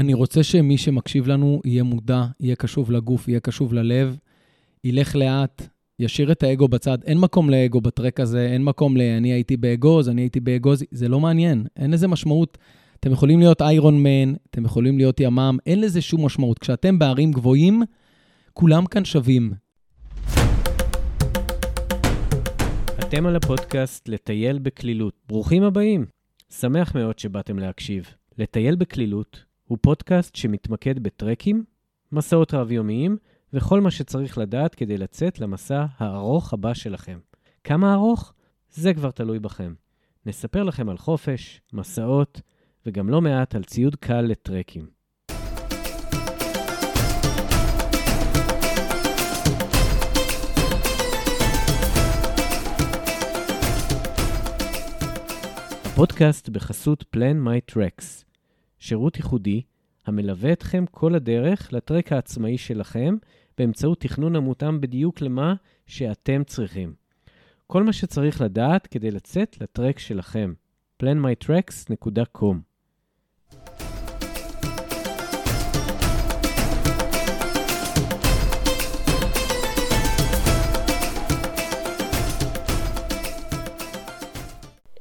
אני רוצה שמי שמקשיב לנו יהיה מודע, יהיה קשוב לגוף, יהיה קשוב ללב, ילך לאט, ישאיר את האגו בצד. אין מקום לאגו בטרק הזה, אין מקום ל... אני הייתי באגוז, אני הייתי באגוז, זה לא מעניין, אין לזה משמעות. אתם יכולים להיות איירון מן, אתם יכולים להיות ימ"מ, אין לזה שום משמעות. כשאתם בערים גבוהים, כולם כאן שווים. אתם על הפודקאסט לטייל בקלילות. ברוכים הבאים. שמח מאוד שבאתם להקשיב. לטייל בקלילות הוא פודקאסט שמתמקד בטרקים, מסעות רב-יומיים וכל מה שצריך לדעת כדי לצאת למסע הארוך הבא שלכם. כמה ארוך? זה כבר תלוי בכם. נספר לכם על חופש, מסעות וגם לא מעט על ציוד קל לטרקים. הפודקאסט בחסות Plan My Tracks, שירות ייחודי המלווה אתכם כל הדרך לטרק העצמאי שלכם באמצעות תכנון המותאם בדיוק למה שאתם צריכים. כל מה שצריך לדעת כדי לצאת לטרק שלכם. planmytracks.com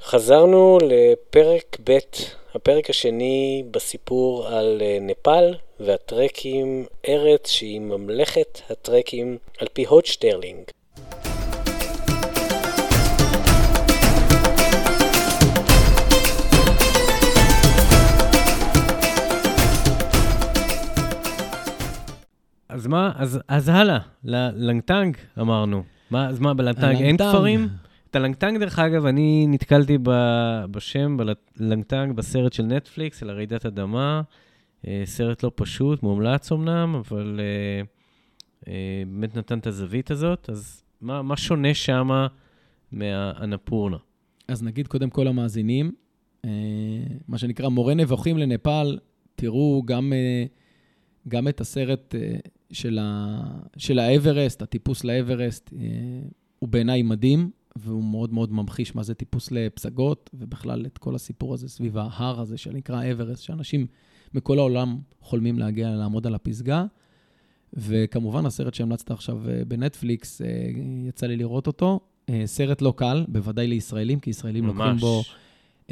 חזרנו לפרק ב', הפרק השני בסיפור על אה, נפאל והטרקים, ארץ שהיא ממלכת הטרקים על פי הוד שטרלינג. אז מה, אז, אז הלאה, ללנגטנג אמרנו. מה, אז מה, בלנגטנג אין כפרים? את הלנגטנג, דרך אגב, אני נתקלתי ב, בשם, בלנגטנג, בסרט של נטפליקס, על הרעידת אדמה. אה, סרט לא פשוט, מומלץ אמנם, אבל אה, אה, באמת נתן את הזווית הזאת. אז מה, מה שונה שמה מהאנפורנה? אז נגיד קודם כל המאזינים, מה שנקרא מורה נבוכים לנפאל, תראו גם, גם את הסרט של, ה, של האברסט, הטיפוס לאברסט, הוא בעיניי מדהים. והוא מאוד מאוד ממחיש מה זה טיפוס לפסגות, ובכלל את כל הסיפור הזה סביב ההר הזה שנקרא אברסט, שאנשים מכל העולם חולמים להגיע, לעמוד על הפסגה. וכמובן, הסרט שהמלצת עכשיו אה, בנטפליקס, אה, יצא לי לראות אותו. אה, סרט לא קל, בוודאי לישראלים, כי ישראלים ממש. לוקחים בו...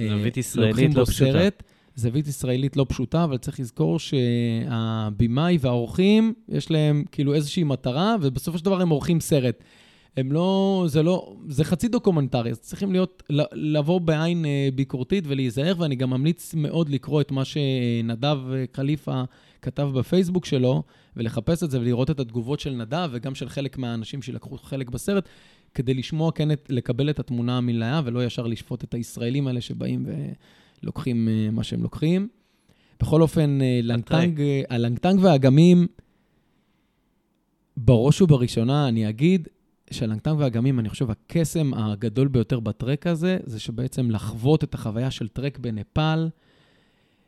זווית ישראלית לא פשוטה. סרט. זווית ישראלית לא פשוטה, אבל צריך לזכור שהבימאי והאורחים, יש להם כאילו איזושהי מטרה, ובסופו של דבר הם עורכים סרט. הם לא, זה לא, זה חצי דוקומנטרי, אז צריכים להיות, לבוא בעין אה, ביקורתית ולהיזהר, ואני גם ממליץ מאוד לקרוא את מה שנדב קליפה כתב בפייסבוק שלו, ולחפש את זה ולראות את התגובות של נדב וגם של חלק מהאנשים שלקחו חלק בסרט, כדי לשמוע, כן, את, לקבל את התמונה המלאה, ולא ישר לשפוט את הישראלים האלה שבאים ולוקחים אה, מה שהם לוקחים. בכל אופן, אה, לנגטנג, הלנגטנג והאגמים, בראש ובראשונה, אני אגיד, שהלנגטנג והאגמים, אני חושב, הקסם הגדול ביותר בטרק הזה, זה שבעצם לחוות את החוויה של טרק בנפאל,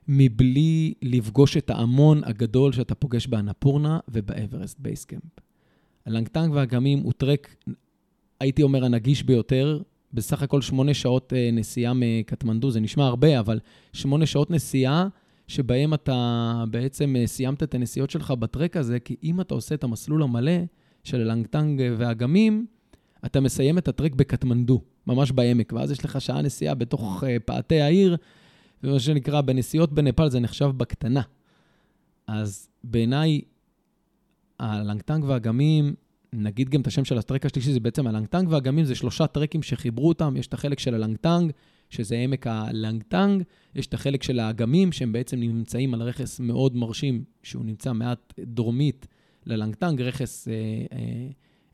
מבלי לפגוש את ההמון הגדול שאתה פוגש באנפורנה ובאברסט base camp. הלנגטנג והאגמים הוא טרק, הייתי אומר, הנגיש ביותר. בסך הכל שמונה שעות אה, נסיעה מקטמנדו, זה נשמע הרבה, אבל שמונה שעות נסיעה שבהם אתה בעצם אה, סיימת את הנסיעות שלך בטרק הזה, כי אם אתה עושה את המסלול המלא, של לנגטנג ואגמים, אתה מסיים את הטרק בקטמנדו, ממש בעמק, ואז יש לך שעה נסיעה בתוך uh, פאתי העיר, ומה שנקרא, בנסיעות בנפאל זה נחשב בקטנה. אז בעיניי, הלנגטנג והאגמים, נגיד גם את השם של הטרק השלישי, זה בעצם הלנגטנג והאגמים, זה שלושה טרקים שחיברו אותם. יש את החלק של הלנגטנג, שזה עמק הלנגטנג, יש את החלק של האגמים, שהם בעצם נמצאים על רכס מאוד מרשים, שהוא נמצא מעט דרומית ללנגטנג, רכס אה, אה,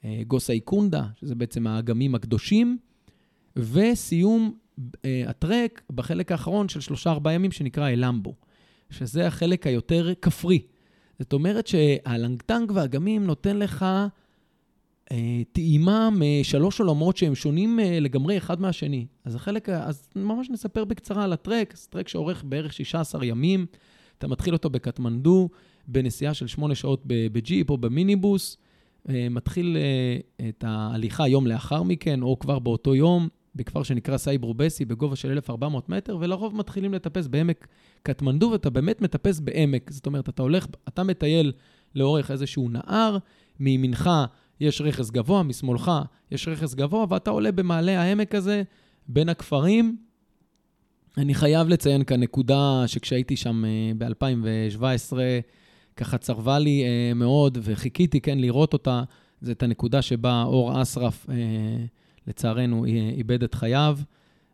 אה, גוסאי קונדה, שזה בעצם האגמים הקדושים, וסיום אה, הטרק בחלק האחרון של שלושה-ארבעה ימים, שנקרא אלמבו, שזה החלק היותר כפרי. זאת אומרת שהלנגטנג והאגמים נותן לך אה, טעימה משלוש עולמות שהם שונים אה, לגמרי אחד מהשני. אז החלק, אז ממש נספר בקצרה על הטרק, זה טרק שאורך בערך 16 ימים, אתה מתחיל אותו בקטמנדו, בנסיעה של שמונה שעות בג'יפ או במיניבוס, אה, מתחיל אה, את ההליכה יום לאחר מכן, או כבר באותו יום, בכפר שנקרא סייברובסי, בגובה של 1,400 מטר, ולרוב מתחילים לטפס בעמק קטמנדו, ואתה באמת מטפס בעמק. זאת אומרת, אתה הולך, אתה מטייל לאורך איזשהו נהר, מימינך יש רכס גבוה, משמאלך יש רכס גבוה, ואתה עולה במעלה העמק הזה בין הכפרים. אני חייב לציין כאן נקודה שכשהייתי שם ב-2017, ככה צרבה לי מאוד, וחיכיתי, כן, לראות אותה. זה את הנקודה שבה אור אסרף, אה, לצערנו, איבד את חייו.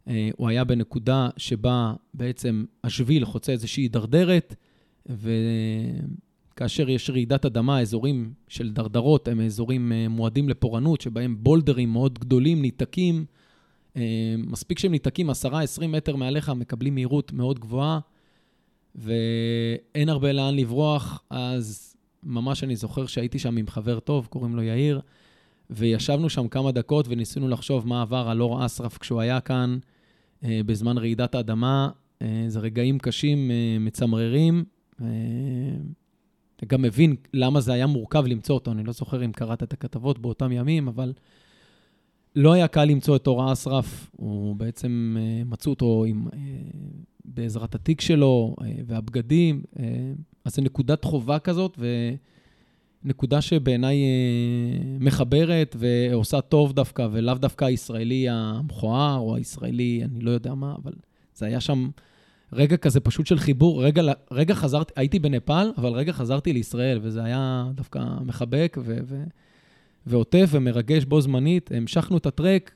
אה, הוא היה בנקודה שבה בעצם השביל חוצה איזושהי דרדרת, וכאשר יש רעידת אדמה, אזורים של דרדרות הם אזורים אה, מועדים לפורענות, שבהם בולדרים מאוד גדולים ניתקים. מספיק שהם ניתקים 10-20 מטר מעליך, מקבלים מהירות מאוד גבוהה, ואין הרבה לאן לברוח, אז ממש אני זוכר שהייתי שם עם חבר טוב, קוראים לו יאיר, וישבנו שם כמה דקות וניסינו לחשוב מה עבר על אור אסרף כשהוא היה כאן אה, בזמן רעידת האדמה. אה, זה רגעים קשים, אה, מצמררים. אה, גם מבין למה זה היה מורכב למצוא אותו. אני לא זוכר אם קראת את הכתבות באותם ימים, אבל לא היה קל למצוא את אור אסרף. הוא בעצם, אה, מצאו אותו עם, אה, בעזרת התיק שלו אה, והבגדים. אה, אז זו נקודת חובה כזאת, ונקודה שבעיניי אה, מחברת ועושה טוב דווקא, ולאו דווקא הישראלי המכוער או הישראלי, אני לא יודע מה, אבל זה היה שם רגע כזה פשוט של חיבור. רגע, רגע חזרתי, הייתי בנפאל, אבל רגע חזרתי לישראל, וזה היה דווקא מחבק ו... ו ועוטף ומרגש בו זמנית. המשכנו את הטרק,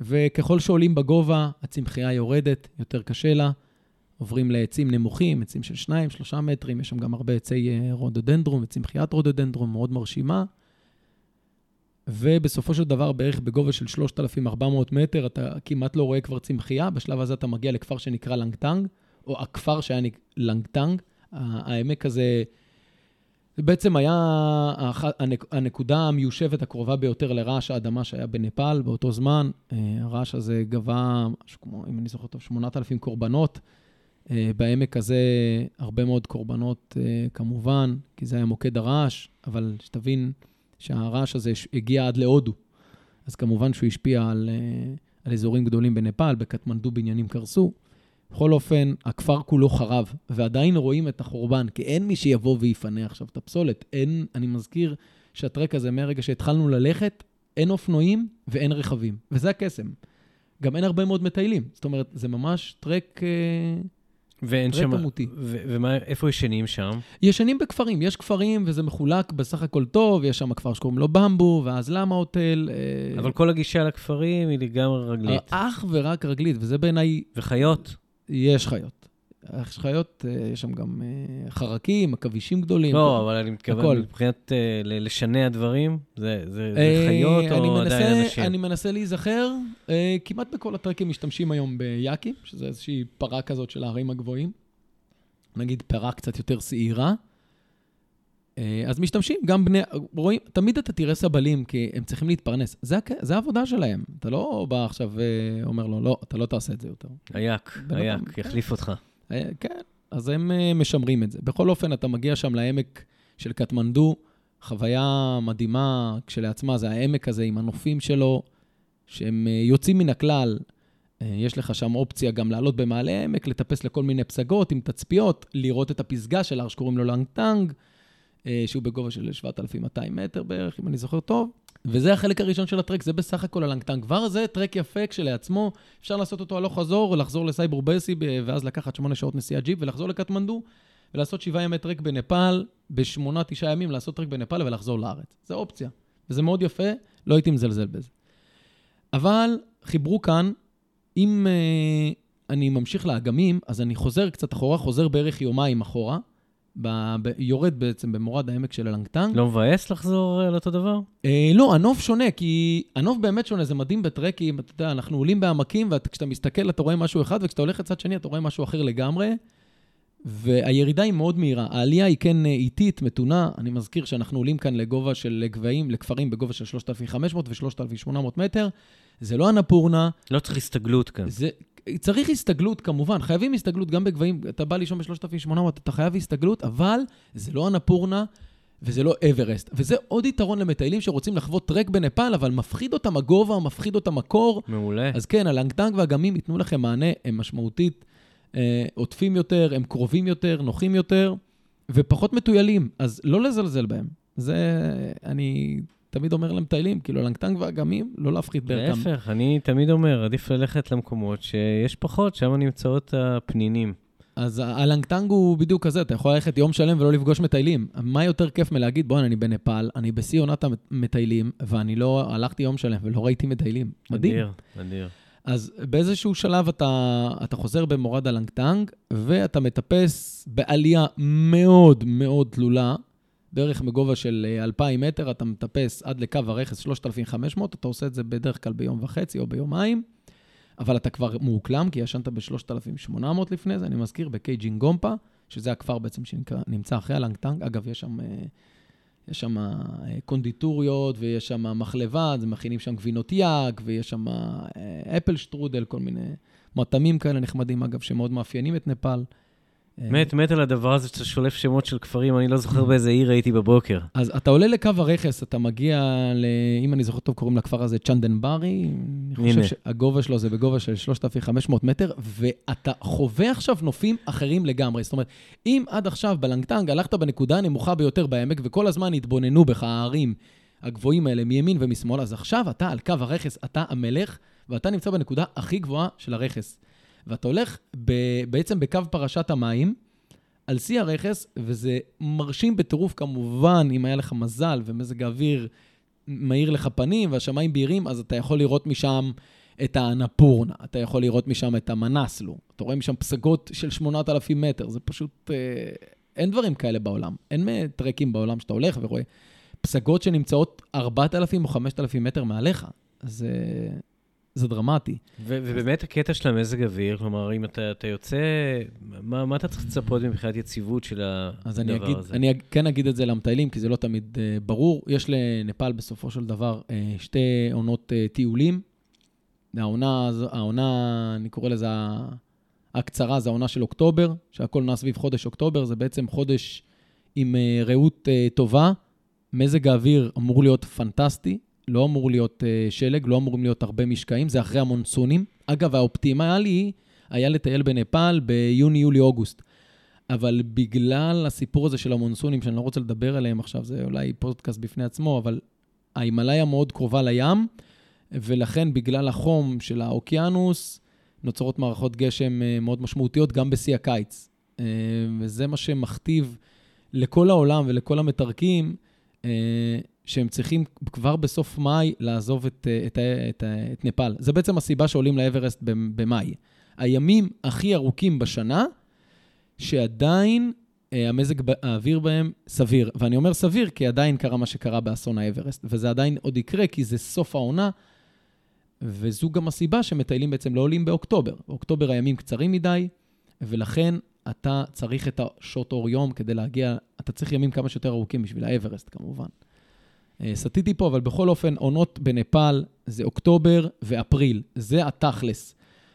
וככל שעולים בגובה, הצמחייה יורדת, יותר קשה לה. עוברים לעצים נמוכים, עצים של 2-3 מטרים, יש שם גם הרבה עצי אה, רודודנדרום וצמחיית רודודנדרום מאוד מרשימה. ובסופו של דבר, בערך בגובה של 3,400 מטר, אתה כמעט לא רואה כבר צמחייה. בשלב הזה אתה מגיע לכפר שנקרא לנגטנג, או הכפר שהיה לנגטנג. העמק הזה זה בעצם היה הנקודה המיושבת הקרובה ביותר לרעש האדמה שהיה בנפאל באותו זמן. אה, הרעש הזה גבה, משהו כמו, אם אני זוכר טוב, 8,000 קורבנות. אה, בעמק הזה הרבה מאוד קורבנות אה, כמובן, כי זה היה מוקד הרעש, אבל שתבין שהרעש הזה הגיע עד להודו. אז כמובן שהוא השפיע על, על אזורים גדולים בנפאל, בקטמנדו בניינים קרסו. בכל אופן, הכפר כולו חרב, ועדיין רואים את החורבן, כי אין מי שיבוא ויפנה עכשיו את הפסולת. אין, אני מזכיר שהטרק הזה, מהרגע שהתחלנו ללכת, אין אופנועים ואין רכבים, וזה הקסם. גם אין הרבה מאוד מטיילים. זאת אומרת, זה ממש טרק... אה, ואין שם... ומה, איפה ישנים שם? ישנים בכפרים. יש כפרים וזה מחולק בסך הכל טוב, יש שם כפר שקוראים לו במבו, ואז למה הוטל. אה, אבל כל הגישה לכפרים היא לגמרי רגלית. אך ורק רגלית, וזה בעיניי... וחיות? יש חיות. יש חיות, אה, יש שם גם אה, חרקים, עכבישים גדולים. לא, אבל אני מתכוון, מבחינת לשנע דברים, זה, זה, זה חיות או מנסה, עדיין אנשים? אני מנסה להיזכר, כמעט בכל הטרקים משתמשים היום ביאקים, שזה איזושהי פרה כזאת של ההרים הגבוהים. נגיד פרה קצת יותר שעירה. אז משתמשים, גם בני, רואים, תמיד אתה תראה סבלים, כי הם צריכים להתפרנס. זה, זה העבודה שלהם. אתה לא בא עכשיו ואומר לו, לא, אתה לא תעשה את זה יותר. אייק, אייק, יחליף אותך. אה, כן, אז הם אה, משמרים את זה. בכל אופן, אתה מגיע שם לעמק של קטמנדו, חוויה מדהימה כשלעצמה, זה העמק הזה עם הנופים שלו, שהם אה, יוצאים מן הכלל. יש לך שם אופציה גם לעלות במעלה העמק, לטפס לכל מיני פסגות עם תצפיות, לראות את הפסגה של הר שקוראים לו לנגטנג, שהוא בגובה של 7,200 מטר בערך, אם אני זוכר טוב. וזה החלק הראשון של הטרק, זה בסך הכל הלנגטן. כבר זה טרק יפה כשלעצמו, אפשר לעשות אותו הלוך חזור, לחזור לסייבור ברסי, ואז לקחת שמונה שעות נסיעה ג'יפ ולחזור לקטמנדו, ולעשות שבעה ימי טרק בנפאל, בשמונה, תשעה ימים לעשות טרק בנפאל ולחזור לארץ. זה אופציה. וזה מאוד יפה, לא הייתי מזלזל בזה. אבל חיברו כאן, אם uh, אני ממשיך לאגמים, אז אני חוזר קצת אחורה, חוזר בערך יומיים אחורה, ב, ב, יורד בעצם במורד העמק של הלנגטנג. לא מבאס לחזור על אותו דבר? אה, לא, הנוף שונה, כי הנוף באמת שונה, זה מדהים בטרקים, אתה יודע, אנחנו עולים בעמקים, וכשאתה מסתכל אתה רואה משהו אחד, וכשאתה הולך לצד שני אתה רואה משהו אחר לגמרי, והירידה היא מאוד מהירה. העלייה היא כן אה, איטית, מתונה. אני מזכיר שאנחנו עולים כאן לגובה של גבהים, לכפרים בגובה של 3,500 ו-3,800 מטר. זה לא אנפורנה. לא צריך הסתגלות כאן. זה, צריך הסתגלות, כמובן, חייבים הסתגלות גם בגבהים, אתה בא לישון ב-3,800, אתה חייב הסתגלות, אבל זה לא אנפורנה, וזה לא אברסט. וזה עוד יתרון למטיילים שרוצים לחוות טרק בנפאל, אבל מפחיד אותם הגובה, מפחיד אותם הקור. מעולה. אז כן, הלנגטנג והאגמים ייתנו לכם מענה, הם משמעותית אה, עוטפים יותר, הם קרובים יותר, נוחים יותר, ופחות מטוילים, אז לא לזלזל בהם. זה, אני תמיד אומר למטיילים, כאילו, הלנגטנג והאגמים, לא להפחית בערכם. להפך, אני תמיד אומר, עדיף ללכת למקומות שיש פחות, שם נמצאות הפנינים. אז הלנגטנג הוא בדיוק כזה, אתה יכול ללכת יום שלם ולא לפגוש מטיילים. מה יותר כיף מלהגיד, בוא'נה, אני בנפאל, אני בשיא עונת המטיילים, ואני לא הלכתי יום שלם ולא ראיתי מטיילים. מדהים. אדיר, אדיר. אז באיזשהו שלב אתה, אתה חוזר במורד הלנגטנג, ואתה מטפס בעלייה מאוד מאוד תלולה, בערך מגובה של 2,000 אה, מטר, אתה מטפס עד לקו הרכס 3,500, אתה עושה את זה בדרך כלל ביום וחצי או ביומיים, אבל אתה כבר מאוקלם, כי ישנת ב-3,800 לפני זה, אני מזכיר, בקיינג'ין גומפה, שזה הכפר בעצם שנמצא אחרי הלנגטנג. אגב, יש שם... אה, יש שם אה, קונדיטוריות, ויש שם מחלבה, אז מכינים שם גבינות יאק, ויש שם אפל שטרודל, כל מיני מטעמים כאלה נחמדים, אגב, שמאוד מאפיינים את נפאל. מת, מת על הדבר הזה שאתה שולף שמות של כפרים, אני לא זוכר באיזה עיר הייתי בבוקר. אז אתה עולה לקו הרכס, אתה מגיע, ל... אם אני זוכר טוב, קוראים לכפר הזה צ'נדנברי. אני חושב שהגובה שלו זה בגובה של 3,500 מטר, ואתה חווה עכשיו נופים אחרים לגמרי. זאת אומרת, אם עד עכשיו בלנגטנג הלכת בנקודה הנמוכה ביותר בעמק, וכל הזמן התבוננו בך הערים הגבוהים האלה מימין ומשמאל, אז עכשיו אתה על קו הרכס, אתה המלך, ואתה נמצא בנקודה הכי גבוהה של הרכס. ואתה הולך ב, בעצם בקו פרשת המים, על שיא הרכס, וזה מרשים בטירוף כמובן, אם היה לך מזל ומזג האוויר מאיר לך פנים והשמיים בהירים, אז אתה יכול לראות משם את האנפורנה, אתה יכול לראות משם את המנסלו, אתה רואה משם פסגות של 8,000 מטר, זה פשוט... אה, אין דברים כאלה בעולם. אין טרקים בעולם שאתה הולך ורואה פסגות שנמצאות 4,000 או 5,000 מטר מעליך. זה, זה דרמטי. ו- ובאמת הקטע של המזג אוויר, כלומר, אם אתה, אתה יוצא, מה, מה אתה צריך לצפות מבחינת יציבות של הדבר אז אני אגיד, הזה? אני כן אגיד את זה למטיילים, כי זה לא תמיד uh, ברור. יש לנפאל בסופו של דבר uh, שתי עונות uh, טיולים. העונה, העונה, אני קורא לזה הקצרה, זה העונה של אוקטובר, שהכל נע סביב חודש אוקטובר, זה בעצם חודש עם uh, ראות uh, טובה. מזג האוויר אמור להיות פנטסטי, לא אמור להיות uh, שלג, לא אמורים להיות הרבה משקעים, זה אחרי המונסונים. אגב, האופטימלי היה לטייל בנפאל ביוני, יולי, אוגוסט. אבל בגלל הסיפור הזה של המונסונים, שאני לא רוצה לדבר עליהם עכשיו, זה אולי פודקאסט בפני עצמו, אבל ההימאליה מאוד קרובה לים, ולכן בגלל החום של האוקיינוס, נוצרות מערכות גשם uh, מאוד משמעותיות גם בשיא הקיץ. Uh, וזה מה שמכתיב לכל העולם ולכל המתרקים, שהם צריכים כבר בסוף מאי לעזוב את, את, את, את נפאל. זה בעצם הסיבה שעולים לאברסט במאי. הימים הכי ארוכים בשנה, שעדיין אה, המזג האוויר בהם סביר. ואני אומר סביר, כי עדיין קרה מה שקרה באסון האברסט, וזה עדיין עוד יקרה, כי זה סוף העונה, וזו גם הסיבה שמטיילים בעצם לא עולים באוקטובר. באוקטובר הימים קצרים מדי, ולכן אתה צריך את השעות אור יום כדי להגיע, אתה צריך ימים כמה שיותר ארוכים בשביל האברסט, כמובן. אה, סטיתי פה, אבל בכל אופן, עונות בנפאל זה אוקטובר ואפריל, זה התכלס.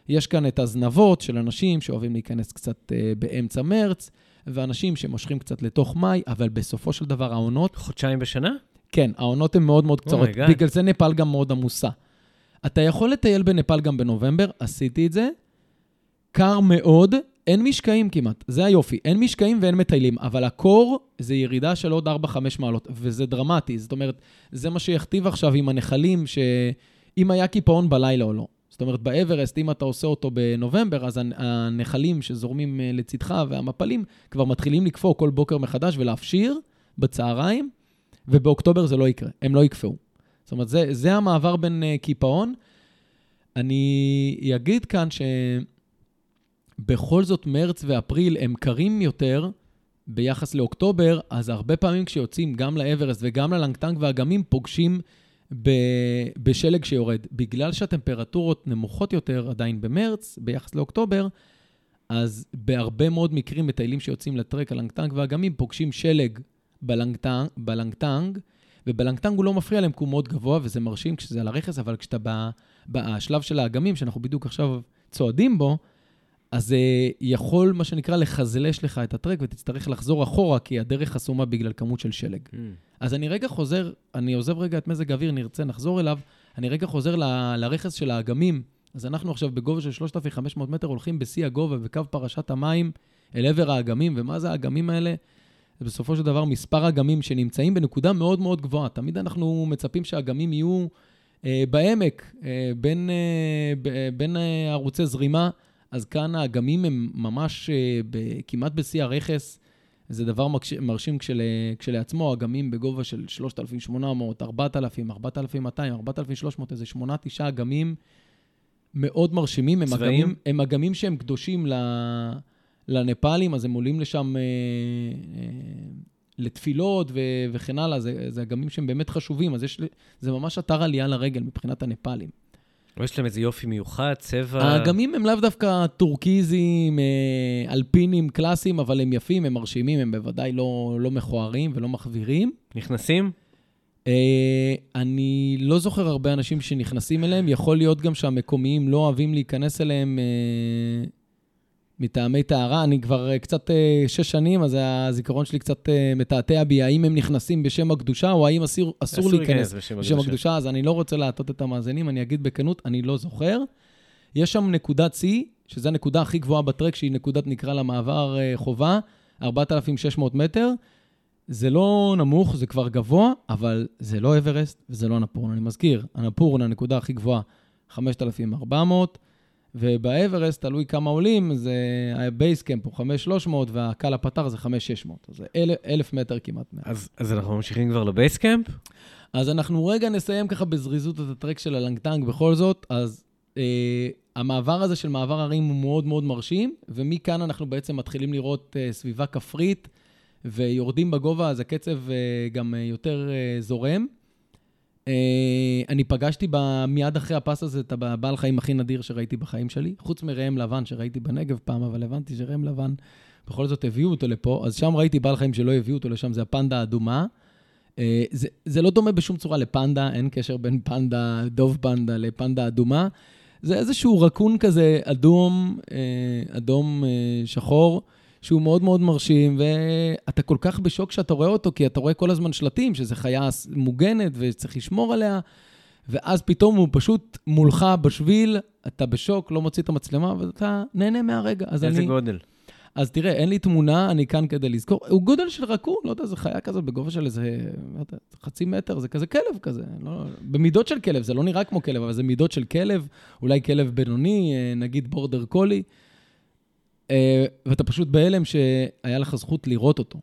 יש כאן את הזנבות של אנשים שאוהבים להיכנס קצת uh, באמצע מרץ, ואנשים שמושכים קצת לתוך מאי, אבל בסופו של דבר העונות... חודשיים בשנה? כן, העונות הן מאוד מאוד קצרות. Oh בגלל זה נפאל גם מאוד עמוסה. אתה יכול לטייל בנפאל גם בנובמבר, עשיתי את זה. קר מאוד, אין משקעים כמעט, זה היופי. אין משקעים ואין מטיילים, אבל הקור זה ירידה של עוד 4-5 מעלות, וזה דרמטי. זאת אומרת, זה מה שיכתיב עכשיו עם הנחלים, שאם היה קיפאון בלילה או לא. זאת אומרת, באברסט, אם אתה עושה אותו בנובמבר, אז הנחלים שזורמים אה, לצדך והמפלים כבר מתחילים לקפוא כל בוקר מחדש ולהפשיר בצהריים, ובאוקטובר זה לא יקרה, הם לא יקפאו. זאת אומרת, זה, זה המעבר בין אה, קיפאון. אני אגיד כאן ש... בכל זאת מרץ ואפריל הם קרים יותר ביחס לאוקטובר, אז הרבה פעמים כשיוצאים גם לאברסט וגם ללנגטנג והאגמים, פוגשים ב... בשלג שיורד. בגלל שהטמפרטורות נמוכות יותר עדיין במרץ ביחס לאוקטובר, אז בהרבה מאוד מקרים מטיילים שיוצאים לטרק הלנגטנג והאגמים פוגשים שלג בלנגטנג, בלנגטנג, ובלנגטנג הוא לא מפריע להם כי הוא מאוד גבוה וזה מרשים כשזה על הרכס, אבל כשאתה בשלב של האגמים, שאנחנו בדיוק עכשיו צועדים בו, אז זה יכול, מה שנקרא, לחזלש לך את הטרק ותצטרך לחזור אחורה, כי הדרך חסומה בגלל כמות של שלג. Mm. אז אני רגע חוזר, אני עוזב רגע את מזג האוויר, נרצה, נחזור אליו, אני רגע חוזר ל- לרכס של האגמים. אז אנחנו עכשיו בגובה של 3,500 מטר הולכים בשיא הגובה בקו פרשת המים אל עבר האגמים, ומה זה האגמים האלה? זה בסופו של דבר מספר אגמים שנמצאים בנקודה מאוד מאוד גבוהה. תמיד אנחנו מצפים שהאגמים יהיו אה, בעמק, אה, בין, אה, בין אה, ערוצי זרימה, אז כאן האגמים הם ממש אה, ב- כמעט בשיא הרכס. זה דבר מקש- מרשים כשל, כשלעצמו, אגמים בגובה של 3,800, 4,000, 4,200, 4,300, איזה 8-9 אגמים מאוד מרשימים. הם צבעים? אגמים, הם אגמים שהם קדושים ל, לנפאלים, אז הם עולים לשם אה, אה, לתפילות ו, וכן הלאה. זה, זה אגמים שהם באמת חשובים, אז יש, זה ממש אתר עלייה לרגל מבחינת הנפאלים. יש להם איזה יופי מיוחד, צבע... האגמים הם לאו דווקא טורקיזים, אה, אלפינים, קלאסיים, אבל הם יפים, הם מרשימים, הם בוודאי לא, לא מכוערים ולא מחווירים. נכנסים? אה, אני לא זוכר הרבה אנשים שנכנסים אליהם, יכול להיות גם שהמקומיים לא אוהבים להיכנס אליהם אה, מטעמי טהרה. אני כבר אה, קצת אה, שש שנים, אז הזיכרון שלי קצת אה, מתעתע בי, האם הם נכנסים בשם הקדושה, או האם אסור, אסור להיכנס בשם בשם הקדושה, אז אני לא רוצה להטעות את המאזינים, אני אגיד בכנות, אני לא זוכר. יש שם נקודת שיא, שזו הנקודה הכי גבוהה בטרק, שהיא נקודת, נקרא לה מעבר אה, חובה, 4,600 מטר. זה לא נמוך, זה כבר גבוה, אבל זה לא אברסט וזה לא אנאפורנה. אני מזכיר, האנאפורנה, הנקודה הכי גבוהה, 5,400, ובאברסט, תלוי כמה עולים, זה ה base camp הוא 5,300, והקלה פתר זה 5,600. אז זה 1,000 מטר כמעט. אז, אז אנחנו ממשיכים כבר ל base camp? אז אנחנו רגע נסיים ככה בזריזות את הטרק של הלנגטנג בכל זאת. אז אה, המעבר הזה של מעבר הרים הוא מאוד מאוד מרשים, ומכאן אנחנו בעצם מתחילים לראות אה, סביבה כפרית, ויורדים בגובה, אז הקצב אה, גם אה, יותר אה, זורם. אה, אני פגשתי מיד אחרי הפס הזה את הבעל חיים הכי נדיר שראיתי בחיים שלי, חוץ מראם לבן שראיתי בנגב פעם, אבל הבנתי שראם לבן, בכל זאת הביאו אותו לפה, אז שם ראיתי בעל חיים שלא הביאו אותו לשם, זה הפנדה האדומה. אה, זה, זה לא דומה בשום צורה לפנדה, אין קשר בין פנדה, דוב פנדה לפנדה אדומה. זה איזשהו רקון כזה אדום, אה, אדום שחור, שהוא מאוד מאוד מרשים, ואתה כל כך בשוק שאתה רואה אותו, כי אתה רואה כל הזמן שלטים, שזו חיה מוגנת וצריך לשמור עליה, ואז פתאום הוא פשוט מולך בשביל, אתה בשוק, לא מוציא את המצלמה, ואתה נהנה מהרגע. אז איזה אני... גודל? אז תראה, אין לי תמונה, אני כאן כדי לזכור. הוא גודל של רקון, לא יודע, זו חיה כזאת בגובה של איזה, לא יודע, חצי מטר, זה כזה כלב כזה. לא, במידות של כלב, זה לא נראה כמו כלב, אבל זה מידות של כלב, אולי כלב בינוני, אה, נגיד בורדר קולי. אה, ואתה פשוט בהלם שהיה לך זכות לראות אותו.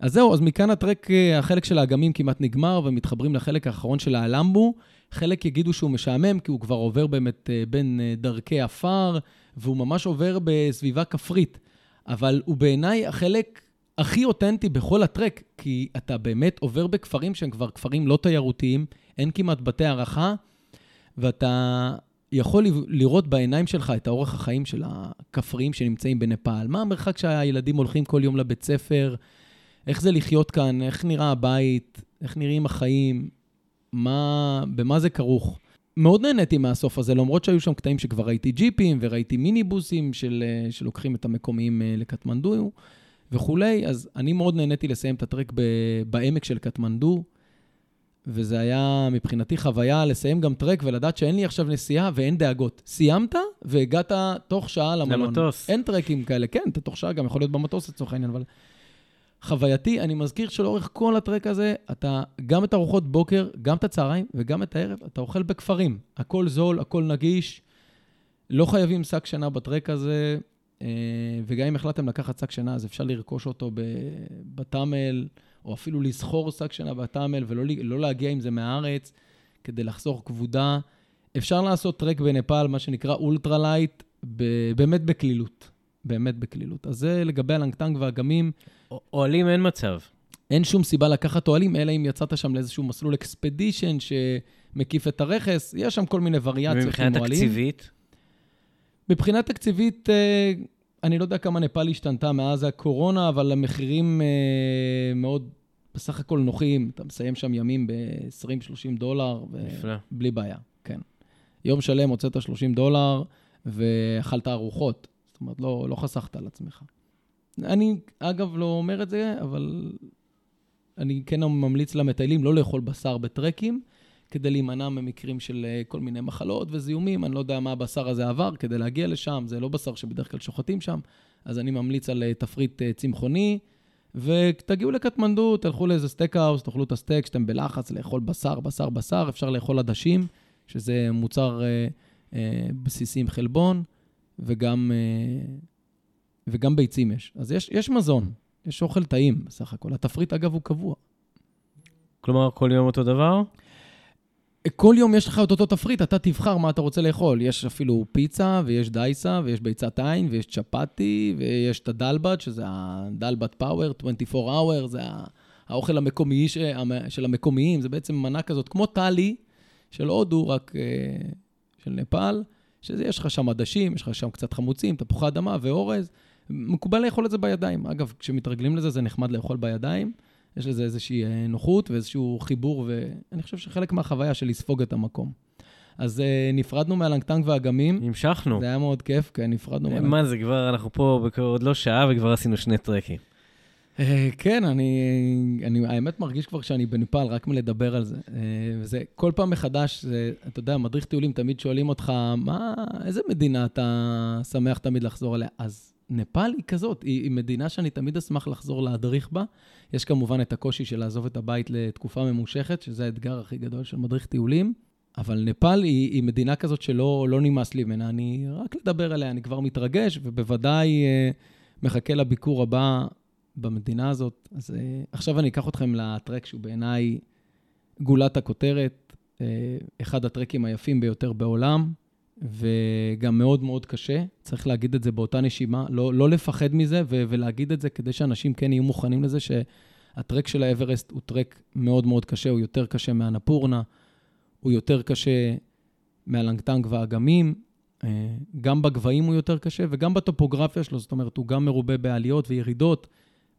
אז זהו, אז מכאן הטרק, אה, החלק של האגמים כמעט נגמר, ומתחברים לחלק האחרון של האלמבו. חלק יגידו שהוא משעמם, כי הוא כבר עובר באמת אה, בין דרכי עפר, והוא ממש עובר בסביבה כפרית. אבל הוא בעיניי החלק הכי אותנטי בכל הטרק, כי אתה באמת עובר בכפרים שהם כבר כפרים לא תיירותיים, אין כמעט בתי הערכה, ואתה יכול לראות בעיניים שלך את האורח החיים של הכפריים שנמצאים בנפאל. מה המרחק שהילדים הולכים כל יום לבית ספר, איך זה לחיות כאן, איך נראה הבית, איך נראים החיים, מה, במה זה כרוך. מאוד נהניתי מהסוף הזה, למרות שהיו שם קטעים שכבר ראיתי ג'יפים וראיתי מיניבוסים של, אה, שלוקחים את המקומיים אה, לקטמנדו וכולי, אז אני מאוד נהניתי לסיים את הטרק ב, בעמק של קטמנדו, וזה היה מבחינתי חוויה לסיים גם טרק ולדעת שאין לי עכשיו נסיעה ואין דאגות. סיימת והגעת תוך שעה למלון. למטוס. אין טרקים כאלה, כן, אתה תוך שעה גם יכול להיות במטוס לצורך העניין, אבל חווייתי, אני מזכיר שלאורך כל הטרק הזה, אתה, גם את ארוחות בוקר, גם את הצהריים וגם את הערב, אתה אוכל בכפרים. הכל זול, הכל נגיש, לא חייבים שק שינה בטרק הזה, אה, וגם אם החלטתם לקחת שק שינה, אז אפשר לרכוש אותו ב- בתאמל, או אפילו לשכור שק שינה בתאמל, ולא לא להגיע עם זה מהארץ, כדי לחסוך כבודה. אפשר לעשות טרק בנפאל, מה שנקרא ultra light, ב- באמת בקלילות. באמת בקלילות. אז זה לגבי הלנגטנג והאגמים. אוהלים אין מצב. אין שום סיבה לקחת אוהלים, אלא אם יצאת שם לאיזשהו מסלול expedition שמקיף את הרכס. יש שם כל מיני וריאציות עם אוהלים. ומבחינה תקציבית, מבחינה תקציבית, אה, אני לא יודע כמה נפאל השתנתה מאז הקורונה, אבל המחירים אה, מאוד בסך הכל נוחים. אתה מסיים שם ימים ב-20-30 דולר, נפלא. בלי בעיה, כן. יום שלם הוצאת 30 דולר ואכלת ארוחות. זאת אומרת, לא, לא חסכת על עצמך. אני, אגב, לא אומר את זה, אבל אני כן ממליץ למטיילים לא לאכול בשר בטרקים, כדי להימנע ממקרים של אה, כל מיני מחלות וזיהומים. אני לא יודע מה הבשר הזה עבר כדי להגיע לשם, זה לא בשר שבדרך כלל שוחטים שם, אז אני ממליץ על אה, תפריט אה, צמחוני. ותגיעו לקטמנדו, תלכו לאיזה steak house, תאכלו את הסטייק, שאתם בלחץ לאכול בשר, בשר, בשר, אפשר לאכול עדשים, שזה מוצר אה, אה, בסיסי עם חלבון, וגם, אה, וגם ביצים יש. אז יש, יש מזון, יש אוכל טעים בסך הכל. התפריט, אגב, הוא קבוע. כלומר, כל יום אותו דבר? כל יום יש לך את אותו תפריט, אתה תבחר מה אתה רוצה לאכול. יש אפילו פיצה, ויש דייסה, ויש ביצת עין, ויש צ'פטי, ויש את הדלבט, שזה הדלבט פאוור, 24 hour, זה האוכל המקומי של המקומיים, זה בעצם מנה כזאת, כמו טלי של הודו, רק אה, של נפאל, שיש לך שם עדשים, יש לך שם קצת חמוצים, תפוחי אדמה ואורז. מקובל לאכול את זה בידיים. אגב, כשמתרגלים לזה, זה נחמד לאכול בידיים. יש לזה איזושהי אה, נוחות ואיזשהו חיבור, ואני חושב שחלק מהחוויה של לספוג את המקום. אז uh, נפרדנו מהלנגטנג והאגמים. המשכנו. זה היה מאוד כיף, כן, נפרדנו מהלנגטנג. מה זה, כבר, אנחנו פה עוד לא שעה וכבר עשינו שני טרקים. Uh, כן, אני, אני האמת מרגיש כבר שאני בנפאל, רק מלדבר על זה. Uh, וזה כל פעם מחדש, זה, אתה יודע, מדריך טיולים, תמיד שואלים אותך, מה, איזה מדינה אתה שמח תמיד לחזור אליה? אז נפאל היא כזאת, היא, היא מדינה שאני תמיד אשמח לחזור להדריך בה. יש כמובן את הקושי של לעזוב את הבית לתקופה ממושכת, שזה האתגר הכי גדול של מדריך טיולים, אבל נפאל היא, היא מדינה כזאת שלא לא נמאס לי ממנה. אני, רק לדבר עליה, אני כבר מתרגש, ובוודאי אה, מחכה לביקור הבא במדינה הזאת. אז אה, עכשיו אני אקח אתכם לטרק שהוא בעיניי גולת הכותרת, אה, אחד הטרקים היפים ביותר בעולם. וגם מאוד מאוד קשה, צריך להגיד את זה באותה נשימה, לא, לא לפחד מזה ו- ולהגיד את זה כדי שאנשים כן יהיו מוכנים לזה שהטרק של האברסט הוא טרק מאוד מאוד קשה, הוא יותר קשה מהנפורנה, הוא יותר קשה מהלנגטנג והאגמים, אה, גם בגבהים הוא יותר קשה וגם בטופוגרפיה שלו, זאת אומרת, הוא גם מרובה בעליות וירידות,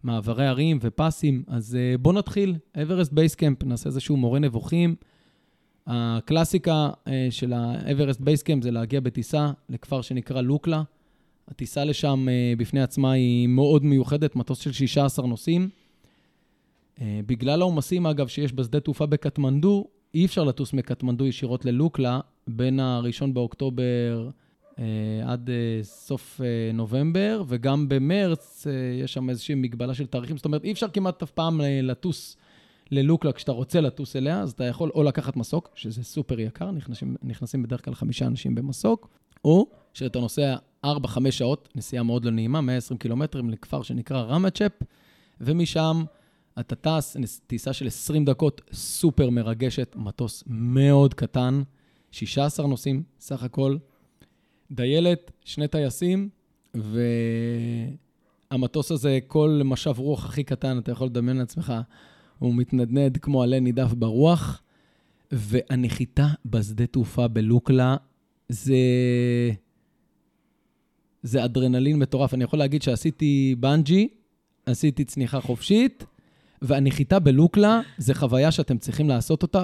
מעברי הרים ופאסים, אז אה, בואו נתחיל, אברסט base camp, נעשה איזשהו מורה נבוכים. הקלאסיקה אה, של האברסט base camp זה להגיע בטיסה לכפר שנקרא לוקלה. הטיסה לשם אה, בפני עצמה היא מאוד מיוחדת, מטוס של 16 נוסעים. אה, בגלל העומסים, אגב, שיש בשדה תעופה בקטמנדו, אי אפשר לטוס מקטמנדו ישירות ללוקלה בין הראשון באוקטובר עד סוף נובמבר, וגם במרץ יש שם איזושהי מגבלה של תאריכים. זאת אומרת, אי אפשר כמעט אף פעם לטוס ללוקלה, כשאתה רוצה לטוס אליה, אז אתה יכול או לקחת מסוק, שזה סופר יקר, נכנסים, נכנסים בדרך כלל חמישה אנשים במסוק, או שאתה נוסע 4-5 שעות, נסיעה מאוד לא נעימה, 120 קילומטרים לכפר שנקרא רמצ'פ, ומשם אתה טס, טיסה של 20 דקות, סופר מרגשת, מטוס מאוד קטן, 16 נוסעים סך הכל, דיילת, שני טייסים, והמטוס הזה, כל משב רוח הכי קטן, אתה יכול לדמיין לעצמך, הוא מתנדנד כמו עלה נידף ברוח, והנחיתה בשדה תעופה בלוקלה זה... זה אדרנלין מטורף. אני יכול להגיד שעשיתי בנג'י, עשיתי צניחה חופשית, והנחיתה בלוקלה זה חוויה שאתם צריכים לעשות אותה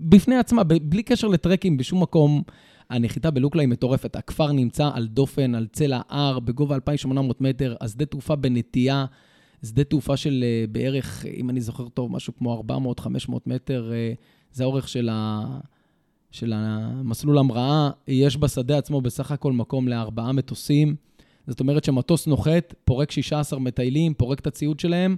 בפני עצמה, בלי קשר לטרקים בשום מקום. הנחיתה בלוקלה היא מטורפת. הכפר נמצא על דופן, על צלע הר, בגובה 2,800 מטר, השדה תעופה בנטייה. שדה תעופה של אה, בערך, אם אני זוכר טוב, משהו כמו 400-500 מטר, אה, זה האורך של, ה... של המסלול המראה. יש בשדה עצמו בסך הכל מקום לארבעה מטוסים. זאת אומרת שמטוס נוחת, פורק 16 מטיילים, פורק את הציוד שלהם,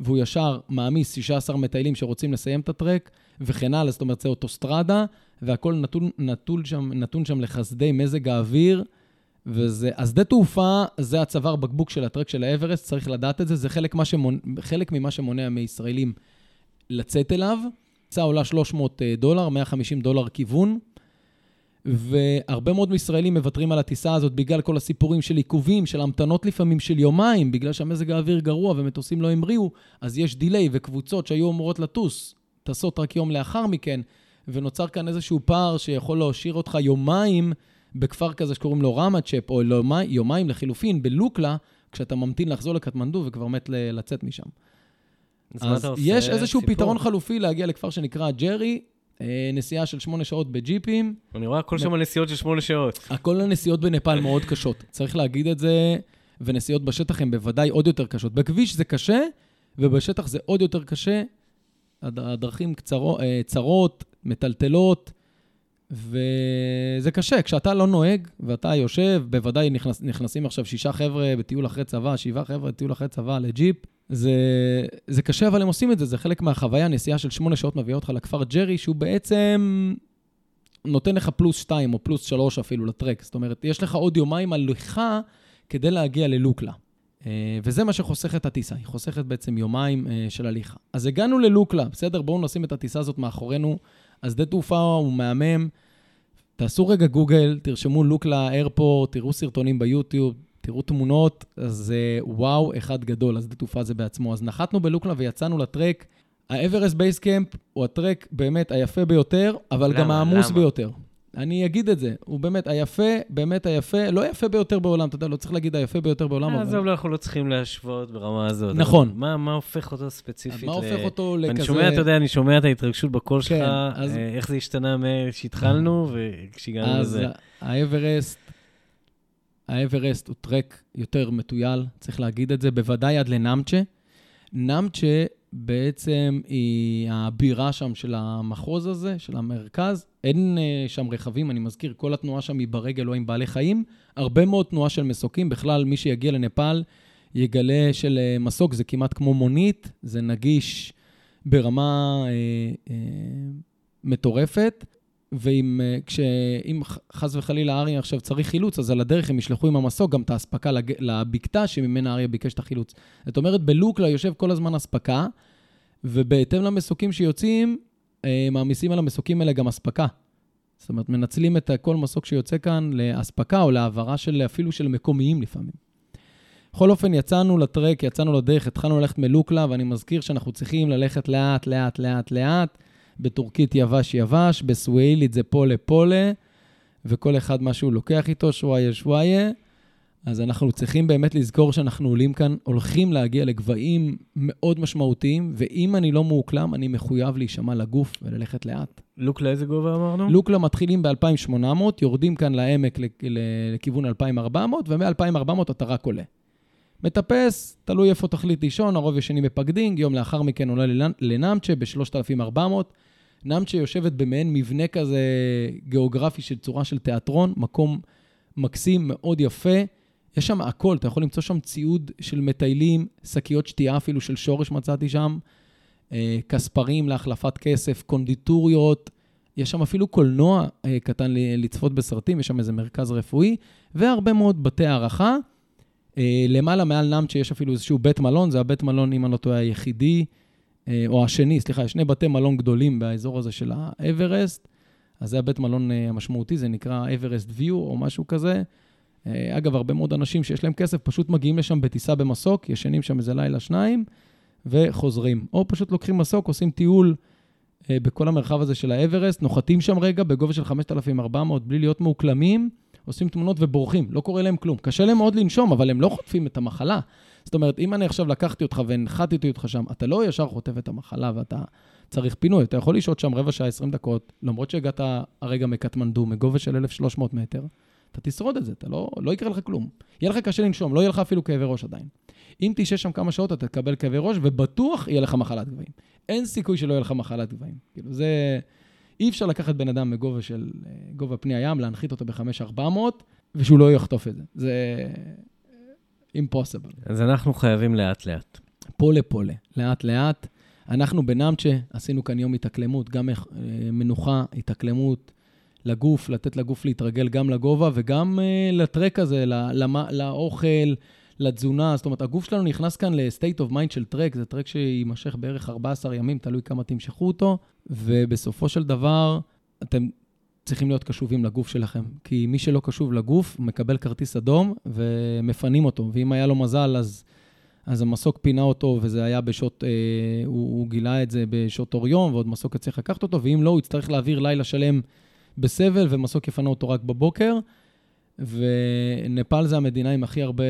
והוא ישר מעמיס 16 מטיילים שרוצים לסיים את הטרק, וכן הלאה, זאת אומרת, זה אוטוסטרדה, והכול נתון, נתון, שם, נתון שם לחסדי מזג האוויר. וזה, השדה תעופה זה הצוואר בקבוק של הטרק של האברסט, צריך לדעת את זה, זה חלק, שמונ, חלק ממה שמונע מישראלים לצאת אליו. טיסה עולה 300 אה, דולר, 150 דולר כיוון, והרבה מאוד מישראלים מוותרים על הטיסה הזאת בגלל כל הסיפורים של עיכובים, של המתנות לפעמים של יומיים, בגלל שהמזג האוויר גרוע ומטוסים לא המריאו, אז יש דיליי וקבוצות שהיו אמורות לטוס, טסות רק יום לאחר מכן, ונוצר כאן איזשהו פער שיכול להשאיר אותך יומיים בכפר כזה שקוראים לו רמצ'פ, או יומיים לחילופין, בלוקלה, כשאתה ממתין לחזור לקטמנדו וכבר מת לצאת משם. אז, אז יש איזשהו סיפור. פתרון חלופי להגיע לכפר שנקרא ג'רי, אה, נסיעה של שמונה שעות בג'יפים, אני רואה הכל שם נסיעות של שמונה שעות. הכל הנסיעות בנפאל מאוד קשות. צריך להגיד את זה, ונסיעות בשטח הן בוודאי עוד יותר קשות. בכביש זה קשה, ובשטח זה עוד יותר קשה. הד- הדרכים קצרו, אה, צרות, מטלטלות, וזה קשה. כשאתה לא נוהג ואתה יושב, בוודאי נכנס, נכנסים עכשיו שישה חבר'ה בטיול אחרי צבא, שבעה חבר'ה בטיול אחרי צבא לג'יפ. זה, זה קשה, אבל הם עושים את זה, זה חלק מהחוויה. נסיעה של שמונה שעות מביאה אותך לכפר ג'רי, שהוא בעצם נותן לך פלוס שתיים או פלוס שלוש אפילו לטרק. זאת אומרת, יש לך עוד יומיים הליכה כדי להגיע ללוקלה. אה, וזה מה שחוסך את הטיסה, היא חוסכת בעצם יומיים אה, של הליכה. אז הגענו ללוקלה, בסדר? בואו נשים את הטיסה הזאת מאחורינו. אז שדה תעופה הוא מהמם. תעשו רגע גוגל, תרשמו לוקלה איירפורט, תראו סרטונים ביוטיוב, תראו תמונות, אז זה וואו אחד גדול, השדה תעופה הזה בעצמו. אז נחתנו בלוקלה ויצאנו לטרק. האברסט base camp הוא הטרק באמת היפה ביותר, אבל גם למה? העמוס למה? ביותר. אני אגיד את זה, הוא באמת היפה, באמת היפה, לא היפה ביותר בעולם, אתה יודע, לא צריך להגיד היפה ביותר בעולם, אה, אבל... עזוב, לא, אנחנו לא צריכים להשוות ברמה הזאת. נכון. מה מה הופך אותו ספציפית מה הופך אותו לכזה... אני שומע, אתה יודע, אני שומע את ההתרגשות בקול שלך, כן, אז- אה, איך זה השתנה כשהתחלנו וכשהגענו אז לזה. האברסט, האברסט הוא טרק יותר מטויל, צריך להגיד את זה, בוודאי עד לנאמצ'ה. נאמצ'ה בעצם היא הבירה שם של המחוז הזה, של המרכז. אין אה, שם רכבים, אני מזכיר, כל התנועה שם היא ברגל או עם בעלי חיים. הרבה מאוד תנועה של מסוקים. בכלל, מי שיגיע לנפאל יגלה של אה, מסוק זה כמעט כמו מונית, זה נגיש ברמה אה, אה, מטורפת. ואם אה, כשאם חס וחלילה אריה עכשיו צריך חילוץ, אז על הדרך הם ישלחו עם המסוק גם את האספקה. לבקתה שממנה אריה ביקש את החילוץ. זאת אומרת, בלוקלה יושב כל הזמן אספקה, ובהתאם למסוקים שיוצאים, אה, מעמיסים על המסוקים האלה גם אספקה. זאת אומרת, מנצלים את כל מסוק שיוצא כאן לאספקה או להעברה של אפילו של מקומיים לפעמים. בכל אופן, יצאנו לטרק, יצאנו לדרך, התחלנו ללכת מלוקלה, ואני מזכיר שאנחנו צריכים ללכת לאט, לאט, לאט, לאט. בטורקית יבש יבש, בסווהילית זה פולה פולה, וכל אחד מה שהוא לוקח איתו, שוואיה שוואיה. אז אנחנו צריכים באמת לזכור שאנחנו עולים כאן, הולכים להגיע לגבהים מאוד משמעותיים, ואם אני לא מאוקלם, אני מחויב להישמע לגוף וללכת לאט. לוק לאיזה גובה אמרנו? לוקלה מתחילים ב-2800, יורדים כאן לעמק לכיוון 2400, ומ-2400 אתה רק עולה. מטפס, תלוי איפה תחליט לישון, הרוב ישנים בפקדינג, יום לאחר מכן עולה לנ- לנאמצ'ה ב-3400. נאמצ'ה יושבת במעין מבנה כזה גיאוגרפי של צורה של תיאטרון, מקום מקסים, מאוד יפה. יש שם הכל, אתה יכול למצוא שם ציוד של מטיילים, שקיות שתייה אפילו של שורש מצאתי שם, אה, כספרים להחלפת כסף, קונדיטוריות, יש שם אפילו קולנוע אה, קטן לצפות בסרטים, יש שם איזה מרכז רפואי, והרבה מאוד בתי הערכה. אה, למעלה מעל נאמצ'ה יש אפילו איזשהו בית מלון, זה הבית מלון, אם אני לא טועה, היחידי, או השני, סליחה, שני בתי מלון גדולים באזור הזה של האברסט. אז זה הבית מלון המשמעותי, זה נקרא אברסט ויו או משהו כזה. אה, אגב, הרבה מאוד אנשים שיש להם כסף פשוט מגיעים לשם בטיסה במסוק, ישנים שם איזה לילה, שניים, וחוזרים. או פשוט לוקחים מסוק, עושים טיול אה, בכל המרחב הזה של האברסט, נוחתים שם רגע בגובה של 5,400 בלי להיות מאוקלמים, עושים תמונות ובורחים, לא קורה להם כלום. קשה להם מאוד לנשום, אבל הם לא חוטפים את המחלה. זאת אומרת, אם אני עכשיו לקחתי אותך והנחתתי אותך שם, אתה לא ישר חוטף את המחלה ואתה צריך פינוי. אתה יכול לשהות שם רבע שעה, 20 דקות, למרות שהגעת הרגע מקטמנדו, מגובה של 1,300 מטר, אתה תשרוד את זה, אתה לא, לא יקרה לך כלום. יהיה לך קשה לנשום, לא יהיה לך אפילו כאבי ראש עדיין. אם תשב שם כמה שעות, אתה תקבל כאבי ראש, ובטוח יהיה לך מחלת גבהים. אין סיכוי שלא יהיה לך מחלת גבהים. כאילו, זה... אי אפשר לקחת בן אדם מגובה של... אה, גובה פני הים, להנחית אותו ב-5,400, ושהוא לא יחטוף את זה. זה... impossible. אז אנחנו חייבים לאט-לאט. פולה פולה, לאט-לאט. אנחנו בנאמצ'ה עשינו כאן יום התאקלמות, גם אה, מנוחה, התאקלמות לגוף, לתת לגוף להתרגל גם לגובה וגם אה, לטרק הזה, ל- למ- לאוכל, לתזונה. זאת אומרת, הגוף שלנו נכנס כאן ל-state of mind של טרק, זה טרק שיימשך בערך 14 ימים, תלוי כמה תמשכו אותו, ובסופו של דבר, אתם צריכים להיות קשובים לגוף שלכם. כי מי שלא קשוב לגוף, מקבל כרטיס אדום ומפנים אותו. ואם היה לו מזל, אז... אז המסוק פינה אותו, וזה היה בשעות, אה, הוא, הוא גילה את זה בשעות אור יום, ועוד מסוק יצטרך לקחת אותו, ואם לא, הוא יצטרך להעביר לילה שלם בסבל, ומסוק יפנה אותו רק בבוקר. ונפאל זה המדינה עם הכי הרבה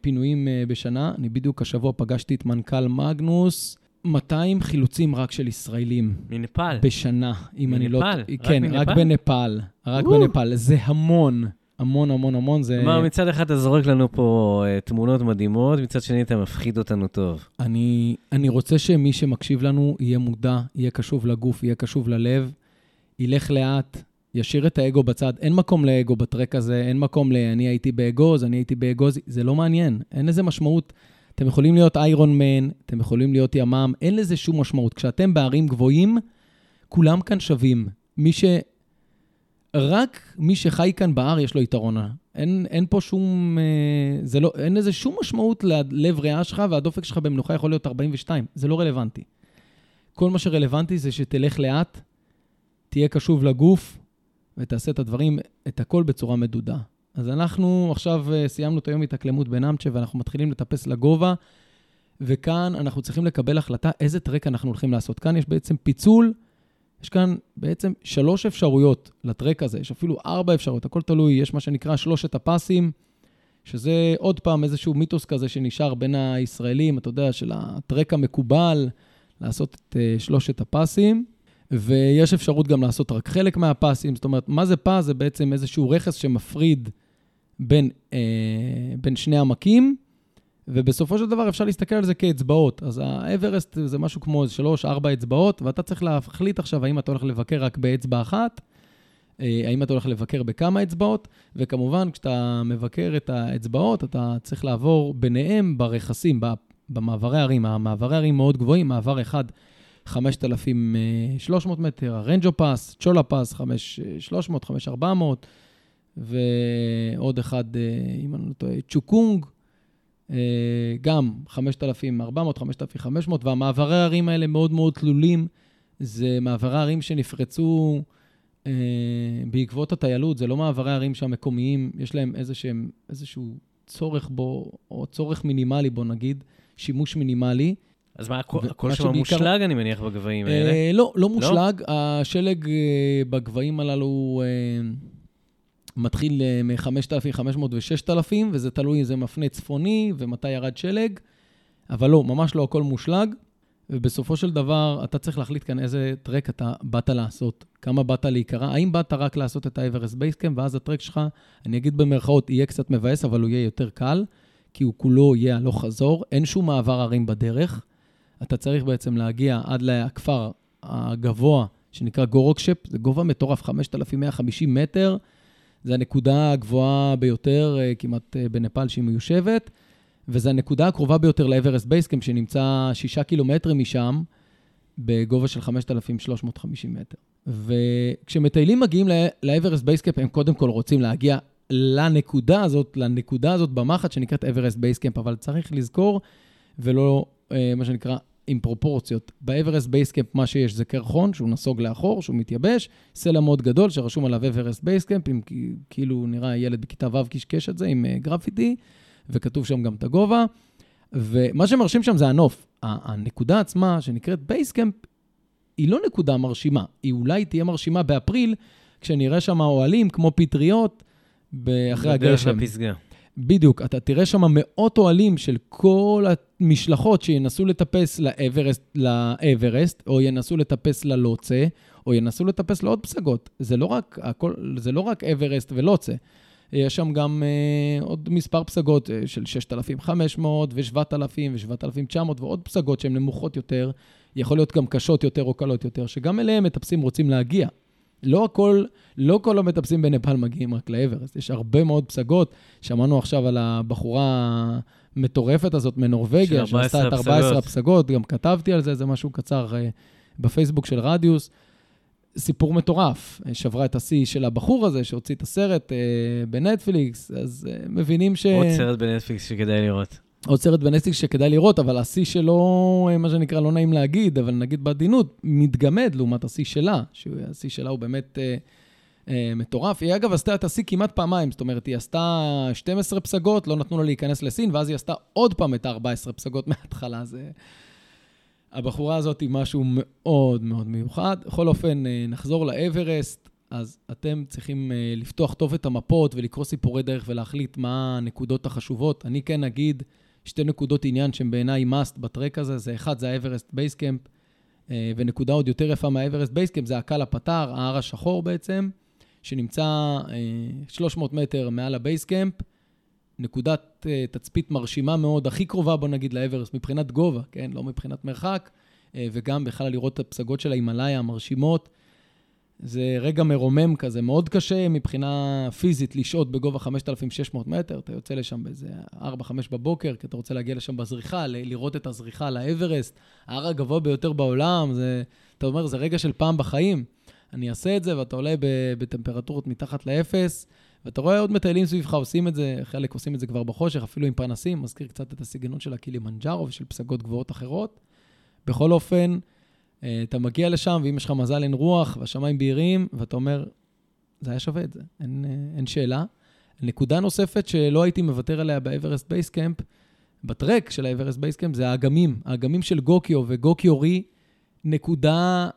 פינויים אה, בשנה. אני בדיוק השבוע פגשתי את מנכ"ל מגנוס, 200 חילוצים רק של ישראלים מנפאל. בשנה, אם אני לא... מנפאל? רק כן, מנפאל? רק בנפאל. רק או. בנפאל. זה המון, המון, המון, המון. זה... כלומר, מצד אחד אתה זורק לנו פה אה, תמונות מדהימות, מצד שני אתה מפחיד אותנו טוב. אני, אני רוצה שמי שמקשיב לנו יהיה מודע, יהיה קשוב לגוף, יהיה קשוב ללב, ילך לאט, ישאיר את האגו בצד. אין מקום לאגו בטרק הזה, אין מקום ל... אני הייתי באגוז, אני הייתי באגוז, זה לא מעניין, אין לזה משמעות. אתם יכולים להיות איירון מן, אתם יכולים להיות ימ"מ, אין לזה שום משמעות. כשאתם בערים גבוהים, כולם כאן שווים. מי ש... רק מי שחי כאן בהר יש לו יתרון. אין, אין פה שום... אה, זה לא, אין לזה שום משמעות ללב ריאה שלך, והדופק שלך במנוחה יכול להיות 42. זה לא רלוונטי. כל מה שרלוונטי זה שתלך לאט, תהיה קשוב לגוף, ותעשה את הדברים, את הכל בצורה מדודה. אז אנחנו עכשיו אה, סיימנו את היום התאקלמות בנאמצ'ה, ואנחנו מתחילים לטפס לגובה, וכאן אנחנו צריכים לקבל החלטה איזה טרק אנחנו הולכים לעשות. כאן יש בעצם פיצול, יש כאן בעצם שלוש אפשרויות לטרק הזה, יש אפילו ארבע אפשרויות, הכל תלוי, יש מה שנקרא שלושת הפסים, שזה עוד פעם איזשהו מיתוס כזה שנשאר בין הישראלים, אתה יודע, של הטרק המקובל, לעשות את אה, שלושת הפסים. ויש אפשרות גם לעשות רק חלק מהפסים. זאת אומרת, מה זה פס? זה בעצם איזשהו רכס שמפריד בין, אה, בין שני עמקים, ובסופו של דבר אפשר להסתכל על זה כאצבעות. אז האברסט זה משהו כמו שלוש, ארבע אצבעות, ואתה צריך להחליט עכשיו האם אתה הולך לבקר רק באצבע אחת, אה, האם אתה הולך לבקר בכמה אצבעות, וכמובן, כשאתה מבקר את האצבעות, אתה צריך לעבור ביניהם ברכסים, במעברי ערים. המעברי ערים מאוד גבוהים, מעבר אחד 5,300 מטר, הרנג'ו פס, צ'ולה פס, 5,300, 5,400, ועוד אחד, אה, אם אני לא טועה, צ'וקונג, אה, גם 5,400, 5,500, והמעברי הערים האלה מאוד מאוד תלולים. זה מעברי ערים שנפרצו אה, בעקבות הטיילות, זה לא מעברי ערים שהמקומיים, יש להם איזשהם, איזשהו צורך בו, או צורך מינימלי, בוא נגיד, שימוש מינימלי. אז מה, הכל שם מושלג, אני מניח, בגבהים האלה? אה, לא, לא מושלג. השלג אה, בגבהים הללו אה, מתחיל אה, מ-5,500 ו-6,000, וזה תלוי אם זה מפנה צפוני ומתי ירד שלג, אבל לא, ממש לא הכל מושלג. ובסופו של דבר, אתה צריך להחליט כאן איזה טרק אתה באת לעשות, כמה באת להיקרע, האם באת רק לעשות את האברסט base camp, ואז הטרק שלך, אני אגיד במרכאות, יהיה קצת מבאס, אבל הוא יהיה יותר קל, כי הוא כולו יהיה הלוך חזור, אין שום מעבר הרים בדרך. אתה צריך בעצם להגיע עד לכפר הגבוה, שנקרא גורקשפ, זה גובה מטורף, 5,150 מטר, זה הנקודה הגבוהה ביותר אה, כמעט אה, בנפאל שהיא מיושבת, וזו הנקודה הקרובה ביותר לאברסט base camp, שנמצא שישה קילומטרים משם, בגובה של 5,350 מטר. וכשמטיילים מגיעים לאברסט base camp, הם קודם כל רוצים להגיע לנקודה הזאת, לנקודה הזאת במפה שנקראת אברסט base camp, אבל צריך לזכור, ולא, אה, מה שנקרא, עם פרופורציות. באברסט base camp מה שיש זה קרחון, שהוא נסוג לאחור, שהוא מתייבש, סלע מאוד גדול שרשום עליו אברסט base camp, עם כאילו נראה ילד בכיתה ו' קשקש את זה עם אה, גרפיטי, וכתוב שם גם את הגובה. ומה שמרשים שם זה הנוף. הנקודה עצמה, שנקראת base camp, היא לא נקודה מרשימה. היא אולי תהיה מרשימה באפריל, כשנראה שם אוהלים כמו פטריות, אחרי בדרך הגשם. לפסגה. בדיוק, אתה תראה שם מאות אוהלים של כל המשלחות שינסו לטפס לאברסט, לאברסט, או ינסו לטפס ללוצה, או ינסו לטפס לעוד פסגות. זה לא רק, הכל, זה לא רק אברסט ולוצה. יש שם גם אה, עוד מספר פסגות אה, של 6,500 ו-7,000 ו-7,900 ועוד פסגות שהן נמוכות יותר, יכול להיות גם קשות יותר או קלות יותר, שגם אליהם מטפסים רוצים להגיע. לא הכל, לא כל המטפסים בנפאל מגיעים רק לאברסט, יש הרבה מאוד פסגות. שמענו עכשיו על הבחורה המטורפת הזאת מנורבגיה, 14 שעשתה את 14 הפסגות. גם כתבתי על זה, זה משהו קצר אה, בפייסבוק של רדיוס. סיפור מטורף, אה, שברה את השיא של הבחור הזה שהוציא את הסרט אה, בנטפליקס, אז מבינים ש... עוד סרט בנטפליקס שכדאי לראות. עוד סרט בנטפליקס שכדאי לראות, אבל השיא שלו, אה, מה שנקרא, לא נעים להגיד, אבל נגיד בעדינות, מתגמד לעומת השיא שלה, שהשיא שלה הוא באמת אה, אה, מטורף. היא אגב עשתה את השיא כמעט פעמיים, זאת אומרת, היא עשתה 12 פסגות, לא נתנו לה להיכנס לסין, ואז היא עשתה עוד פעם את ה-14 פסגות מההתחלה. זה... הבחורה הזאת היא משהו מאוד מאוד מיוחד. בכל אופן, אה, נחזור לאברסט. אז אתם צריכים אה, לפתוח טוב את המפות ולקרוא סיפורי דרך ולהחליט מה הנקודות החשובות. אני כן אגיד שתי נקודות עניין שהן בעיניי must בטרק הזה, זה אחד, זה האברסט אה, ונקודה עוד יותר יפה מהאברסט base camp, זה הקאלה פטאר, ההר השחור בעצם, שנמצא 300 מטר מעל ה base camp, נקודת תצפית מרשימה מאוד, הכי קרובה, בוא נגיד, לאברסט, מבחינת גובה, כן? לא מבחינת מרחק, וגם בכלל לראות את הפסגות של ההימאליה המרשימות. זה רגע מרומם כזה, מאוד קשה מבחינה פיזית לשהות בגובה 5,600 מטר, אתה יוצא לשם באיזה 4-5 בבוקר, כי אתה רוצה להגיע לשם בזריחה, לראות את הזריחה לאברסט, ההר הגבוה ביותר בעולם, זה, אתה אומר, זה רגע של פעם בחיים. אני אעשה את זה, ואתה עולה בטמפרטורות מתחת לאפס, ואתה רואה עוד מטיילים סביבך עושים את זה, חלק עושים את זה כבר בחושך, אפילו עם פרנסים, מזכיר קצת את הסגנון של הקילימנג'ארו ושל פסגות גבוהות אחרות. בכל אופן, אתה מגיע לשם, ואם יש לך מזל אין רוח, והשמיים בהירים, ואתה אומר, זה היה שווה את זה, אין, אה, אין שאלה. נקודה נוספת שלא הייתי מוותר עליה באברסט base camp, בטרק של האברסט base camp, זה האגמים. האגמים של גוקיו וגוקיו רי, נקודה,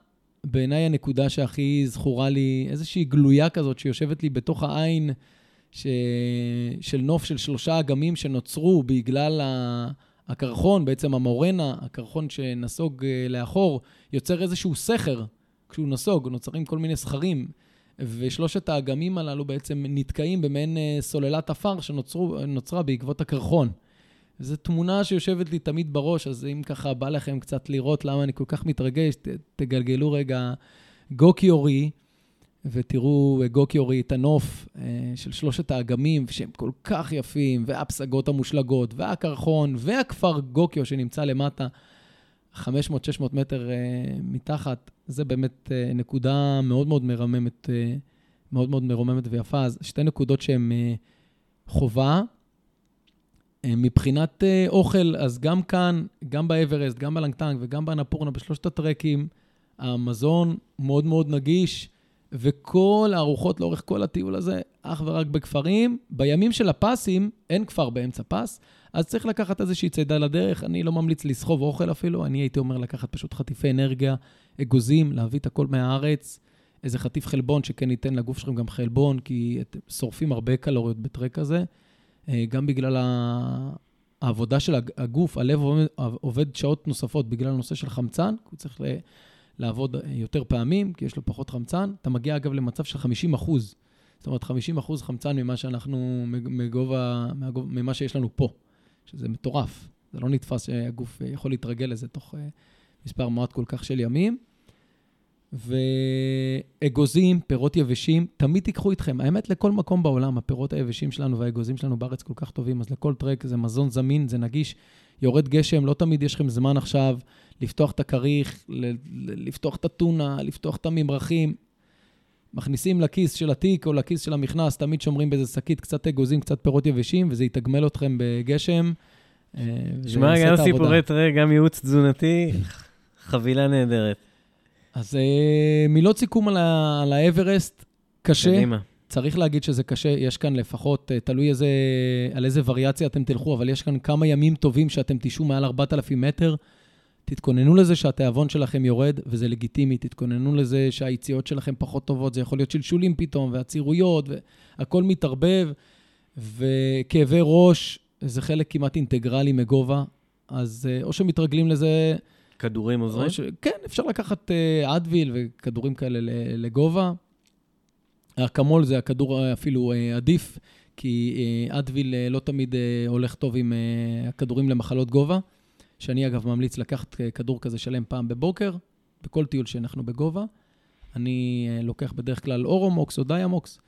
בעיניי הנקודה שהכי זכורה לי, איזושהי גלויה כזאת שיושבת לי בתוך העין ש... של נוף של שלושה אגמים שנוצרו בגלל ה... הקרחון, בעצם המורנה, הקרחון שנסוג אה, לאחור, יוצר איזשהו סכר כשהוא נסוג, נוצרים כל מיני סכרים, ושלושת האגמים הללו בעצם נתקעים במעין אה, סוללת עפר שנוצרה בעקבות הקרחון. זו תמונה שיושבת לי תמיד בראש, אז אם ככה בא לכם קצת לראות למה אני כל כך מתרגש, ת, תגלגלו רגע גוקיורי, ותראו גוקיורי את הנוף אה, של שלושת האגמים, שהם כל כך יפים, והפסגות המושלגות, והקרחון, והכפר גוקיו שנמצא למטה, 500-600 מטר אה, מתחת, זה באמת אה, נקודה מאוד מאוד מרממת, מאוד מאוד מרוממת ויפה. אז שתי נקודות שהן חובה. מבחינת אוכל, אז גם כאן, גם באברסט, גם בלנגטנג וגם באנפורנה, בשלושת הטרקים, המזון מאוד מאוד נגיש. וכל הארוחות לאורך כל הטיול הזה, אך ורק בכפרים. בימים של הפסים, אין כפר באמצע פס, אז צריך לקחת איזושהי צידה לדרך. אני לא ממליץ לסחוב אוכל אפילו, אני הייתי אומר לקחת פשוט חטיפי אנרגיה, אגוזים, להביא את הכל מהארץ, איזה חטיף חלבון שכן ייתן לגוף שלכם גם חלבון, כי אתם שורפים הרבה קלוריות בטרק הזה. אה, גם בגלל העבודה של הגוף, הלב עובד שעות נוספות בגלל הנושא של חמצן, הוא צריך לעבוד יותר פעמים, כי יש לו פחות חמצן. אתה מגיע, אגב, למצב של 50 אחוז. זאת אומרת, 50 אחוז חמצן ממה שאנחנו, מגובה, ממה שיש לנו פה, שזה מטורף. זה לא נתפס שהגוף יכול להתרגל לזה תוך אה, מספר מועט כל כך של ימים. ואגוזים, פירות יבשים, תמיד תיקחו איתכם. האמת, לכל מקום בעולם, הפירות היבשים שלנו והאגוזים שלנו בארץ כל כך טובים, אז לכל טרק זה מזון זמין, זה נגיש. יורד גשם, לא תמיד יש לכם זמן עכשיו לפתוח את הכריך, לפתוח את הטונה, לפתוח את הממרחים. מכניסים לכיס של התיק או לכיס של המכנס, תמיד שומרים באיזה שקית קצת אגוזים, קצת פירות יבשים, וזה יתגמל אתכם בגשם. אה, שמע, גם סיפורי טרי, גם ייעוץ תזונתי, חבילה נהדרת. אז אה, מילות סיכום על, על האברסט, קשה. קדימה. צריך להגיד שזה קשה, יש כאן לפחות, אה, תלוי איזה, על איזה וריאציה אתם תלכו, אבל יש כאן כמה ימים טובים שאתם תישאו מעל 4,000 מטר. תתכוננו לזה שהתיאבון שלכם יורד, וזה לגיטימי. תתכוננו לזה שהיציאות שלכם פחות טובות, זה יכול להיות שלשולים פתאום, ועצירויות, והכול מתערבב, וכאבי ראש, זה חלק כמעט אינטגרלי מגובה. אז אה, או שמתרגלים לזה... כדורים עוזרים? ש... כן, אפשר לקחת אה, אדוויל וכדורים כאלה לגובה. אקמול זה הכדור אפילו אה, עדיף, כי אדוויל לא תמיד הולך טוב עם הכדורים למחלות גובה. שאני אגב ממליץ לקחת כדור כזה שלם פעם בבוקר, בכל טיול שאנחנו בגובה. אני אה, לוקח בדרך כלל אורומוקס או דיאמוקס.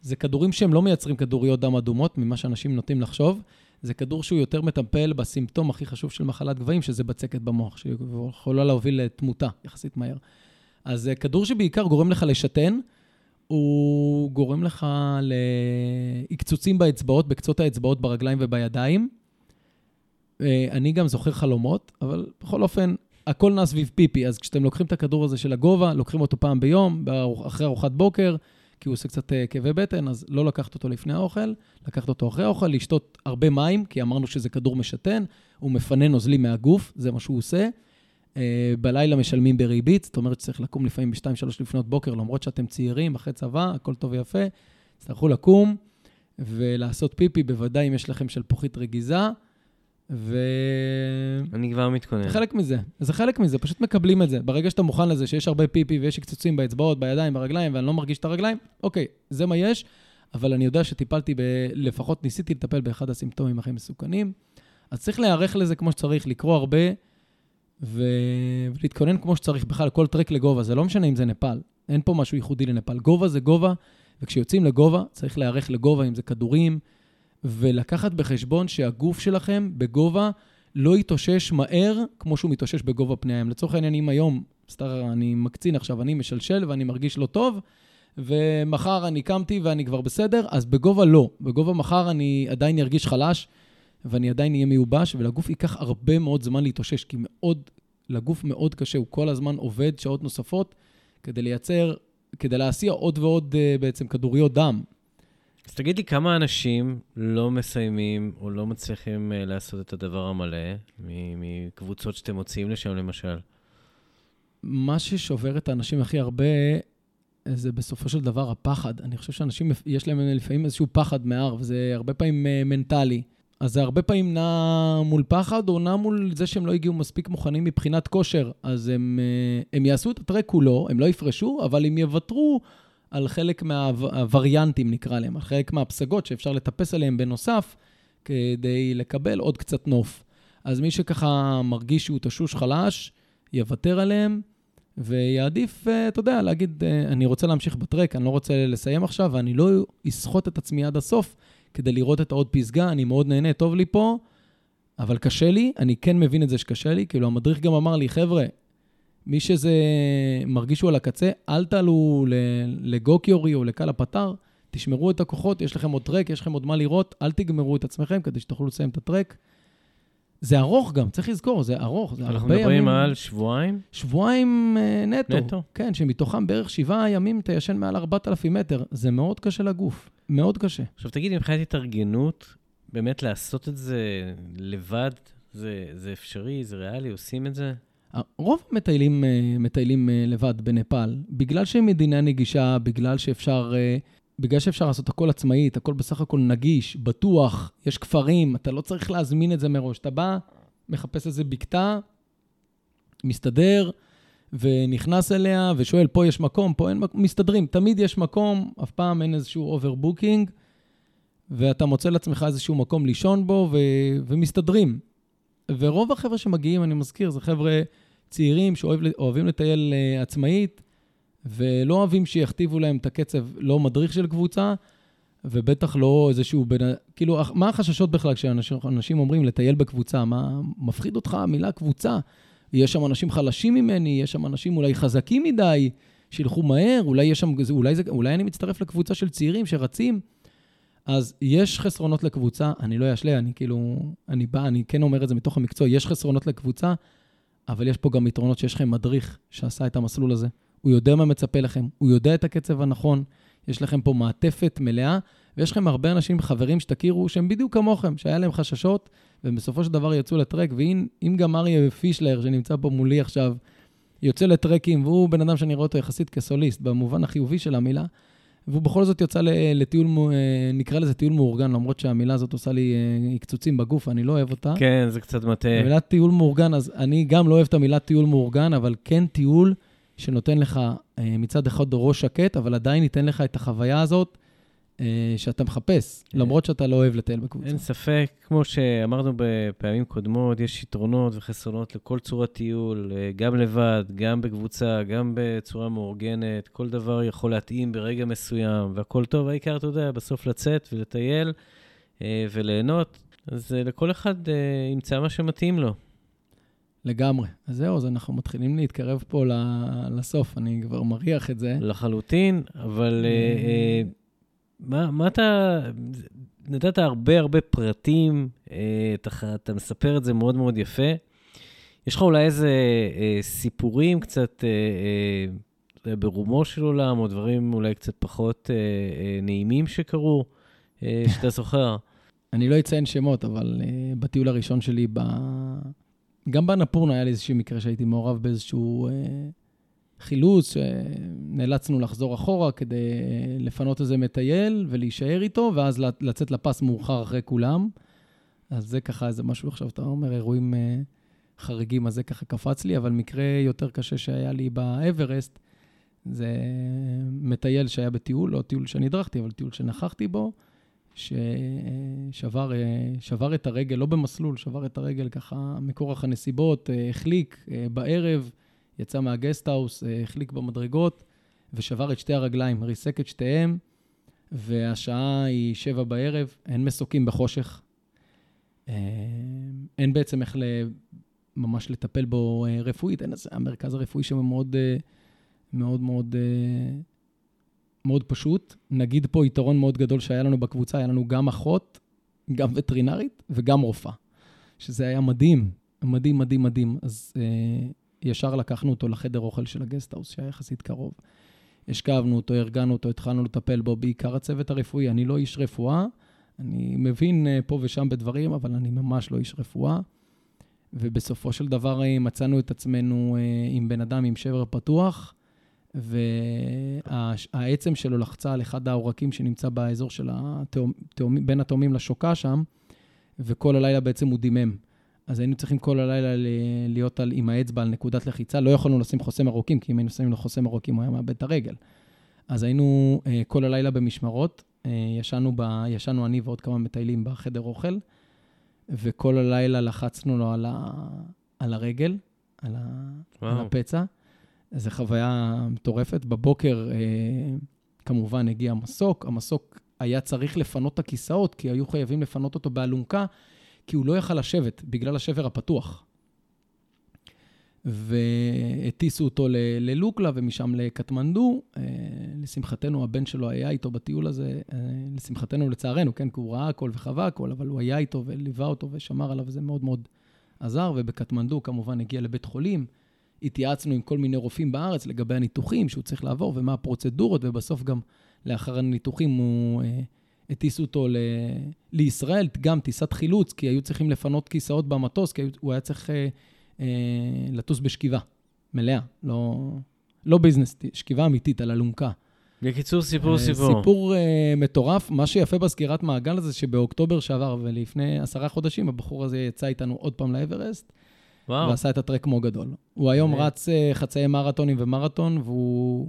זה כדורים שהם לא מייצרים כדוריות דם אדומות, ממה שאנשים נוטים לחשוב. זה כדור שהוא יותר מטפל בסימפטום הכי חשוב של מחלת גבהים, שזה בצקת במוח, שיכולה להוביל לתמותה יחסית מהר. אז אה, כדור שבעיקר גורם לך לשתן, הוא גורם לך לעקצוצים באצבעות, בקצות האצבעות, ברגליים ובידיים. אה, אני גם זוכר חלומות, אבל בכל אופן, הכל נע סביב פיפי. אז כשאתם לוקחים את הכדור הזה של הגובה, לוקחים אותו פעם ביום, אחרי ארוחת בוקר, כי הוא עושה קצת אה, כאבי בטן, אז לא לקחת אותו לפני האוכל, לקחת אותו אחרי האוכל, לשתות הרבה מים, כי אמרנו שזה כדור משתן, הוא מפנה נוזלים מהגוף, זה מה שהוא עושה. אה, בלילה משלמים בריבית, זאת אומרת שצריך לקום לפעמים ב-2-3 לפנות בוקר, למרות שאתם צעירים, אחרי צבא, הכל טוב ויפה. תצטרכו לקום ולעשות פיפי, בוודאי אם יש לכם שלפוחית רגיזה. ו... אני כבר מתכונן. זה חלק מזה, זה חלק מזה, פשוט מקבלים את זה. ברגע שאתה מוכן לזה שיש הרבה פיפי ויש קצוצים באצבעות, בידיים, ברגליים, ואני לא מרגיש את הרגליים, אוקיי, זה מה יש, אבל אני יודע שטיפלתי, ב... לפחות ניסיתי לטפל באחד הסימפטומים הכי מסוכנים. אז צריך להיערך לזה כמו שצריך, לקרוא הרבה ו... ולהתכונן כמו שצריך. בכלל, כל טרק לגובה, זה לא משנה אם זה נפאל, אין פה משהו ייחודי לנפאל. גובה זה גובה, וכשיוצאים לגובה, צריך להיערך לגובה, אם זה כדורים, ולקחת בחשבון שהגוף שלכם בגובה לא יתאושש מהר כמו שהוא מתאושש בגובה פני הים. לצורך העניין, אם היום, סתם אני מקצין עכשיו, אני משלשל ואני מרגיש לא טוב, ומחר אני קמתי ואני כבר בסדר, אז בגובה לא. בגובה מחר אני עדיין ארגיש חלש, ואני עדיין אהיה מיובש, ולגוף ייקח הרבה מאוד זמן להתאושש, כי מאוד, לגוף מאוד קשה, הוא כל הזמן עובד שעות נוספות כדי לייצר, כדי להסיע עוד ועוד uh, בעצם כדוריות דם. אז תגיד לי, כמה אנשים לא מסיימים או לא מצליחים uh, לעשות את הדבר המלא, מקבוצות שאתם מוציאים לשם למשל? מה ששובר את האנשים הכי הרבה, זה בסופו של דבר הפחד. אני חושב שאנשים, יש להם לפעמים איזשהו פחד מהר, וזה הרבה פעמים uh, מנטלי. אז זה הרבה פעמים נע מול פחד, או נע מול זה שהם לא הגיעו מספיק מוכנים מבחינת כושר. אז הם, הם יעשו את הטרק כולו, הם לא יפרשו, אבל הם יוותרו על חלק מהווריאנטים, נקרא להם, על חלק מהפסגות שאפשר לטפס עליהם בנוסף, כדי לקבל עוד קצת נוף. אז מי שככה מרגיש שהוא תשוש חלש, יוותר עליהם, ויעדיף, אתה יודע, להגיד, אני רוצה להמשיך בטרק, אני לא רוצה לסיים עכשיו, ואני לא אסחוט את עצמי עד הסוף. כדי לראות את העוד פסגה, אני מאוד נהנה, טוב לי פה, אבל קשה לי, אני כן מבין את זה שקשה לי, כאילו המדריך גם אמר לי, חבר'ה, מי שזה מרגיש שהוא על הקצה, אל תעלו לגוקיורי או לקל הפתר, תשמרו את הכוחות, יש לכם עוד טרק, יש לכם עוד מה לראות, אל תגמרו את עצמכם כדי שתוכלו לסיים את הטרק. זה ארוך גם, צריך לזכור, זה ארוך, זה הרבה ימים. אנחנו מדברים על שבועיים? שבועיים uh, נטו. נטו? כן, שמתוכם בערך שבעה ימים אתה ישן מעל 4,000 מטר. זה מאוד קשה לגוף, מאוד קשה. עכשיו תגיד, מבחינת התארגנות, באמת לעשות את זה לבד, זה, זה אפשרי, זה ריאלי, עושים את זה? רוב המטיילים אה, מטיילים אה, לבד בנפאל, בגלל שהם מדינה נגישה, בגלל שאפשר... אה, בגלל שאפשר לעשות הכל עצמאית, הכל בסך הכל נגיש, בטוח, יש כפרים, אתה לא צריך להזמין את זה מראש. אתה בא, מחפש איזה בקתה, מסתדר, ונכנס אליה, ושואל, פה יש מקום, פה אין מקום, מסתדרים. תמיד יש מקום, אף פעם אין איזשהו overbooking, ואתה מוצא לעצמך איזשהו מקום לישון בו, ו- ומסתדרים. ורוב החבר'ה שמגיעים, אני מזכיר, זה חבר'ה צעירים שאוהבים לטייל uh, עצמאית, ולא אוהבים שיכתיבו להם את הקצב, לא מדריך של קבוצה, ובטח לא איזשהו בין... כאילו, מה החששות בכלל כשאנשים אומרים לטייל בקבוצה? מה מפחיד אותך המילה קבוצה? יש שם אנשים חלשים ממני, יש שם אנשים אולי חזקים מדי, שילכו מהר, אולי יש שם... אולי, זה, אולי אני מצטרף לקבוצה של צעירים שרצים. אז יש חסרונות לקבוצה, אני לא אשלה, אני כאילו... אני בא, אני כן אומר את זה מתוך המקצוע, יש חסרונות לקבוצה, אבל יש פה גם יתרונות שיש לכם מדריך שעשה את המסלול הזה. הוא יודע מה מצפה לכם, הוא יודע את הקצב הנכון, יש לכם פה מעטפת מלאה, ויש לכם הרבה אנשים, חברים שתכירו, שהם בדיוק כמוכם, שהיה להם חששות, ובסופו של דבר יצאו לטרק, ואם גם אריה פישלר, שנמצא פה מולי עכשיו, יוצא לטרקים, והוא בן אדם שאני רואה אותו יחסית כסוליסט, במובן החיובי של המילה, והוא בכל זאת יוצא לטיול, אה, נקרא לזה טיול מאורגן, למרות שהמילה הזאת עושה לי אה, קצוצים בגוף, אני לא אוהב אותה. כן, זה קצת מטעה. המילה טיול מאורגן, אז אני גם לא אוהב את המילה טיול מאורגן, אבל כן טיול שנותן לך אה, מצד אחד ראש שקט, אבל עדיין ייתן לך את החוויה הזאת שאתה מחפש, אה, למרות שאתה לא אוהב לטייל בקבוצה. אין ספק, כמו שאמרנו בפעמים קודמות, יש יתרונות וחסרונות לכל צורת טיול, גם לבד, גם בקבוצה, גם בצורה מאורגנת, כל דבר יכול להתאים ברגע מסוים, והכל טוב, העיקר, אתה יודע, בסוף לצאת ולטייל וליהנות. אז לכל אחד ימצא מה שמתאים לו. לגמרי. אז זהו, אז אנחנו מתחילים להתקרב פה לסוף, אני כבר מריח את זה. לחלוטין, אבל אה, אה, מה, מה אתה... נתת הרבה הרבה פרטים, אה, אתה, אתה מספר את זה מאוד מאוד יפה. יש לך אולי איזה סיפורים קצת ברומו של עולם, או דברים אולי קצת פחות נעימים שקרו, שאתה זוכר? אני לא אציין שמות, אבל בטיול הראשון שלי ב... גם באנפורנה היה לי איזשהו מקרה שהייתי מעורב באיזשהו אה, חילוץ, שנאלצנו לחזור אחורה כדי לפנות איזה מטייל ולהישאר איתו, ואז לצאת לפס מאוחר אחרי כולם. אז זה ככה איזה משהו, עכשיו אתה אומר, אירועים אה, חריגים, אז זה ככה קפץ לי, אבל מקרה יותר קשה שהיה לי באברסט, זה מטייל שהיה בטיול, לא טיול שאני הדרכתי, אבל טיול שנכחתי בו, ששבר שבר את הרגל, לא במסלול, שבר את הרגל ככה מכורח הנסיבות, אה, החליק אה, בערב, יצא מהגסטהאוס, אה, החליק במדרגות, ושבר את שתי הרגליים, ריסק את שתיהם, והשעה היא שבע בערב, אין מסוקים בחושך. אין בעצם איך ממש לטפל בו רפואית, אין איזה, המרכז הרפואי שם מאוד, מאוד, מאוד מאוד פשוט. נגיד פה יתרון מאוד גדול שהיה לנו בקבוצה, היה לנו גם אחות, גם וטרינרית וגם רופאה, שזה היה מדהים, מדהים, מדהים, מדהים. אז אה, ישר לקחנו אותו לחדר אוכל של הגסטהאוס, שהיה יחסית קרוב. השכבנו אותו, ארגנו אותו, התחלנו לטפל בו, בעיקר הצוות הרפואי. אני לא איש רפואה, אני מבין אה, פה ושם בדברים, אבל אני ממש לא איש רפואה. ובסופו של דבר אה, מצאנו את עצמנו אה, עם בן אדם עם שבר פתוח, והעצם שלו לחצה על אחד העורקים שנמצא באזור של תאום, בין התאומים לשוקה שם, וכל הלילה בעצם הוא דימם. אז היינו צריכים כל הלילה להיות על, עם האצבע על נקודת לחיצה. לא יכולנו לשים חוסם ערוקים, כי אם היינו שמים לו חוסם ערוקים, הוא היה מאבד את הרגל. אז היינו uh, כל הלילה במשמרות. Uh, ישנו, ב, ישנו אני ועוד כמה מטיילים בחדר אוכל, וכל הלילה לחצנו לו על, ה, על הרגל, על, ה, על הפצע. זו חוויה מטורפת. בבוקר, אה, כמובן, הגיע המסוק. המסוק היה צריך לפנות את הכיסאות, כי היו חייבים לפנות אותו באלונקה, כי הוא לא יכל לשבת בגלל השבר הפתוח. והטיסו אותו ללוקלה ומשם לקטמנדו. אה, לשמחתנו, הבן שלו היה איתו בטיול הזה, אה, לשמחתנו, לצערנו, כן, כי הוא ראה הכל וחווה הכל, אבל הוא היה איתו וליווה אותו ושמר עליו, וזה מאוד מאוד עזר. ובקטמנדו, כמובן, הגיע לבית חולים. התייעצנו עם כל מיני רופאים בארץ לגבי הניתוחים שהוא צריך לעבור ומה הפרוצדורות, ובסוף גם לאחר הניתוחים הוא אה, הטיסו אותו ל... לישראל, גם טיסת חילוץ, כי היו צריכים לפנות כיסאות במטוס, כי הוא היה צריך אה, אה, לטוס בשכיבה מלאה, לא, לא ביזנס, שכיבה אמיתית על אלונקה. בקיצור, סיפור אה, סיפור. סיפור אה, מטורף. מה שיפה בסגירת מעגל הזה, שבאוקטובר שעבר ולפני עשרה חודשים, הבחור הזה יצא איתנו עוד פעם לאברסט. וואו. ועשה את הטרק כמו גדול. הוא היום רץ uh, חצאי מרתונים ומרתון, והוא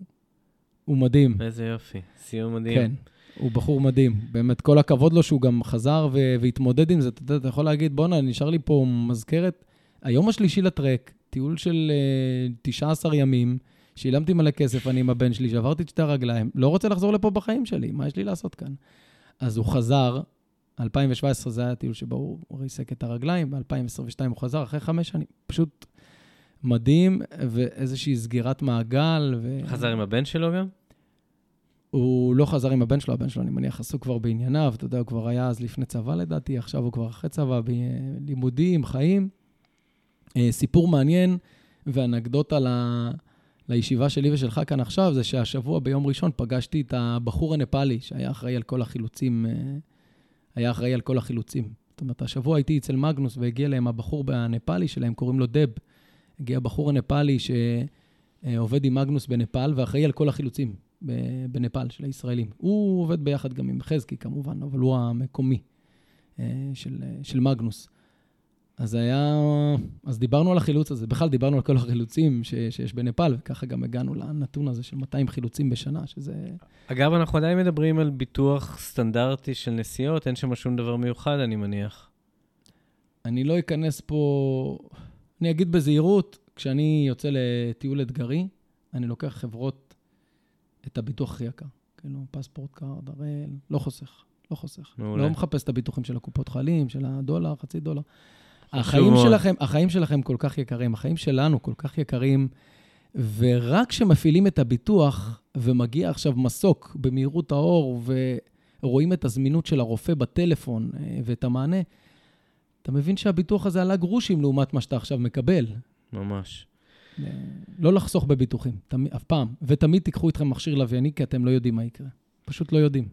מדהים. איזה יופי, סיום מדהים. כן, הוא בחור מדהים. באמת, כל הכבוד לו שהוא גם חזר ו- והתמודד עם זה. אתה יודע, אתה יכול להגיד, בואנה, נשאר לי פה מזכרת. היום השלישי לטרק, טיול של uh, 19 ימים, שילמתי מלא כסף, אני עם הבן שלי, שברתי את שתי הרגליים, לא רוצה לחזור לפה בחיים שלי, מה יש לי לעשות כאן? אז הוא חזר, 2017 זה היה הטיול שבו הוא ריסק את הרגליים, ב-2022 הוא חזר אחרי חמש שנים. פשוט מדהים, ואיזושהי סגירת מעגל. ו... חזר עם הבן שלו גם? הוא לא חזר עם הבן שלו, הבן שלו, אני מניח, עסוק כבר בענייניו. אתה יודע, הוא כבר היה אז לפני צבא לדעתי, עכשיו הוא כבר אחרי צבא, בלימודים, חיים. אה, סיפור מעניין ואנקדוטה ל... לישיבה שלי ושלך כאן עכשיו, זה שהשבוע ביום ראשון פגשתי את הבחור הנפאלי, שהיה אחראי על כל החילוצים אה, היה אחראי על כל החילוצים. זאת אומרת, השבוע הייתי אצל מגנוס והגיע להם הבחור הנפאלי שלהם, קוראים לו דב. הגיע בחור הנפאלי שעובד עם מגנוס בנפאל ואחראי על כל החילוצים בנפאל של הישראלים. הוא עובד ביחד גם עם חזקי כמובן, אבל הוא המקומי אה, של, של מגנוס. אז היה, אז דיברנו על החילוץ הזה, בכלל דיברנו על כל החילוצים ש, שיש בנפאל, וככה גם הגענו לנתון הזה של 200 חילוצים בשנה, שזה... אגב, אנחנו עדיין מדברים על ביטוח סטנדרטי של נסיעות, אין שם שום דבר מיוחד, אני מניח. אני לא אכנס פה... אני אגיד בזהירות, כשאני יוצא לטיול אתגרי, אני לוקח חברות את הביטוח הכי יקר. כאילו, פספורט קארד, הראל, לא חוסך, לא חוסך. מעולה. לא מחפש את הביטוחים של הקופות חולים, של הדולר, חצי דולר. החיים שלכם, החיים שלכם כל כך יקרים, החיים שלנו כל כך יקרים, ורק כשמפעילים את הביטוח ומגיע עכשיו מסוק במהירות האור ורואים את הזמינות של הרופא בטלפון אה, ואת המענה, אתה מבין שהביטוח הזה עלה גרושים לעומת מה שאתה עכשיו מקבל. ממש. אה, לא לחסוך בביטוחים, תמיד, אף פעם. ותמיד תיקחו איתכם מכשיר לווייני, כי אתם לא יודעים מה יקרה. פשוט לא יודעים.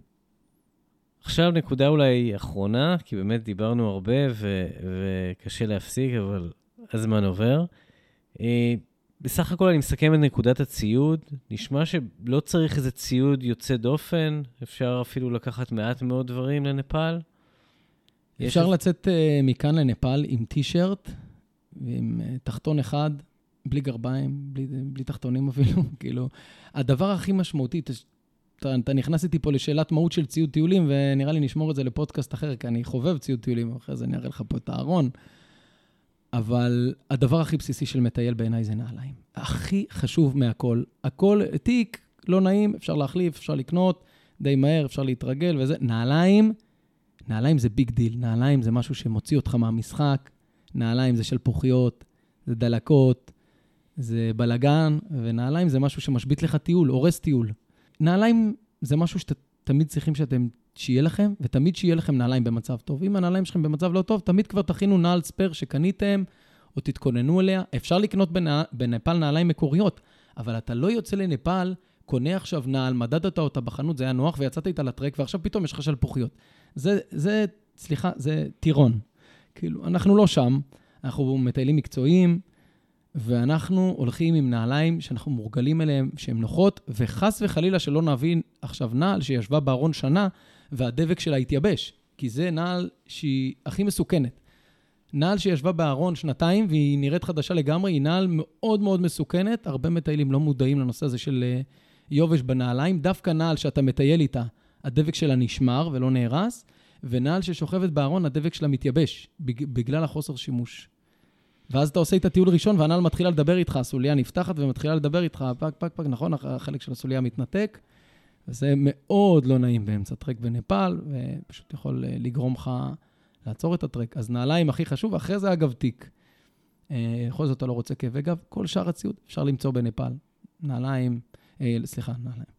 עכשיו נקודה אולי אחרונה, כי באמת דיברנו הרבה ו- וקשה להפסיק, אבל הזמן עובר. אה, בסך הכל אני מסכם את נקודת הציוד. נשמע שלא צריך איזה ציוד יוצא דופן, אפשר אפילו לקחת מעט מאוד דברים לנפאל. אפשר איזה- לצאת אה, מכאן לנפאל עם טישרט ועם אה, תחתון אחד, בלי גרביים, בלי, בלי תחתונים אפילו. כאילו, הדבר הכי משמעותי, ת- אתה, אתה נכנס איתי פה לשאלת מהות של ציוד טיולים, ונראה לי נשמור את זה לפודקאסט אחר, כי אני חובב ציוד טיולים, אחרי זה אני אראה לך פה את הארון. אבל הדבר הכי בסיסי של מטייל בעיניי זה נעליים. הכי חשוב מהכל. הכל, תיק, לא נעים, אפשר להחליף, אפשר לקנות, די מהר, אפשר להתרגל וזה. נעליים, נעליים זה big deal. נעליים זה משהו שמוציא אותך מהמשחק. נעליים זה שלפוחיות, זה דלקות, זה בלגן, ונעליים זה משהו שמשבית לך טיול, הורס טיול. נעליים זה משהו שתמיד צריכים שאתם, שיהיה לכם, ותמיד שיהיה לכם נעליים במצב טוב. אם הנעליים שלכם במצב לא טוב, תמיד כבר תכינו נעל spare שקניתם, או תתכוננו אליה. אפשר לקנות בנע... בנפאל נעליים מקוריות, אבל אתה לא יוצא לנפאל, קונה עכשיו נעל, מדדת אותה בחנות, זה היה נוח, ויצאת איתה לטרק, ועכשיו פתאום יש לך שלפוחיות. זה, זה, סליחה, זה טירון. כאילו, אנחנו לא שם, אנחנו מטיילים מקצועיים, ואנחנו הולכים עם נעליים שאנחנו מורגלים אליהן, שהן נוחות, וחס וחלילה שלא נבין עכשיו נעל שישבה בארון שנה, והדבק שלה התייבש, כי זה נעל שהיא הכי מסוכנת. נעל שישבה בארון שנתיים והיא נראית חדשה לגמרי, היא נעל מאוד מאוד מסוכנת. הרבה מטיילים לא מודעים לנושא הזה של אה, יובש בנעליים. דווקא נעל שאתה מטייל איתה, הדבק שלה נשמר ולא נהרס, ונעל ששוכבת בארון, הדבק שלה מתייבש, בג- בגלל החוסר שימוש. ואז אתה עושה איתה טיול ראשון, והנעל מתחילה לדבר איתך, הסוליה נפתחת ומתחילה לדבר איתך, פק, פק, פק, נכון, החלק של הסוליה מתנתק. וזה מאוד לא נעים באמצע טרק בנפאל, ופשוט יכול אה, לגרום לך לעצור את הטרק. אז נעליים הכי חשוב, אחרי זה אגב תיק. אה, בכל זאת אתה לא רוצה כאבי גב, כל שאר הציוד אפשר למצוא בנפאל. נעליים, אה, סליחה, נעליים.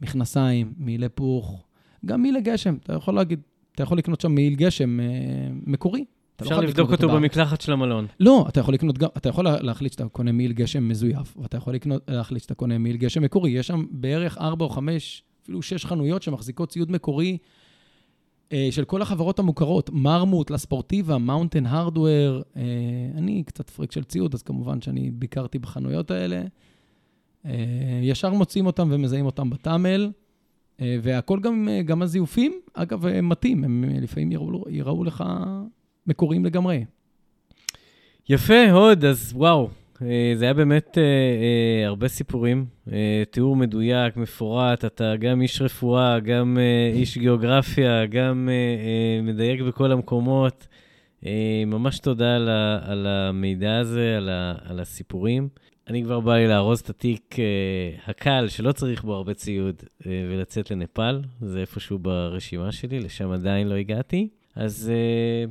מכנסיים, מעילי פוך, גם מעילי גשם, אתה יכול להגיד, אתה יכול לקנות שם מעיל גשם מקורי. לא אפשר לבדוק אותו. במקלחת של המלון. לא, אתה יכול לקנות גם, אתה יכול לה- להחליט שאתה קונה מעיל גשם מזויף, ואתה יכול לקנות, להחליט שאתה קונה מעיל גשם מקורי. יש שם בערך ארבע או חמש, אפילו שש חנויות שמחזיקות ציוד מקורי אה, של כל החברות המוכרות, מרמוט, לספורטיבה, מאונטן הרדוור. אה, אני קצת פריק של ציוד, אז כמובן שאני ביקרתי בחנויות האלה. אה, ישר מוצאים אותם ומזהים אותם בטאמל, אה, והכל גם, אה, גם הזיופים, אגב, הם מתאים, הם אה, לפעמים יראו, יראו לך מקוריים לגמרי. יפה, הוד, אז וואו, אה, זה היה באמת אה, אה, הרבה סיפורים. אה, תיאור מדויק, מפורט, אתה גם איש רפואה, גם אה, איש גיאוגרפיה, גם אה, אה, מדייק בכל המקומות. אה, ממש תודה על, ה, על המידע הזה, על, ה, על הסיפורים. אני כבר בא לי לארוז את התיק אה, הקל, שלא צריך בו הרבה ציוד, אה, ולצאת לנפאל. זה איפשהו ברשימה שלי, לשם עדיין לא הגעתי. אז אה,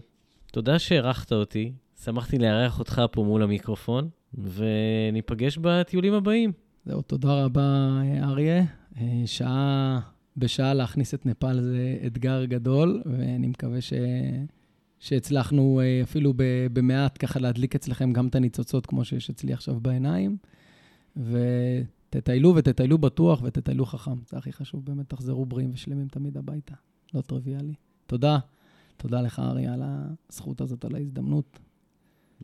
תודה שהערכת אותי. שמחתי לארח אותך פה מול המיקרופון, וניפגש בטיולים הבאים. זהו, תודה רבה, אריה. אה, שעה בשעה להכניס את נפאל זה אתגר גדול, ואני מקווה ש... שהצלחנו אה, אפילו במעט ככה להדליק אצלכם גם את הניצוצות כמו שיש אצלי עכשיו בעיניים. ותטיילו ותטיילו בטוח ותטיילו חכם. זה הכי חשוב, באמת תחזרו בריאים ושלמים תמיד הביתה. לא טריוויאלי. תודה. תודה לך, אריה, על הזכות הזאת, על ההזדמנות.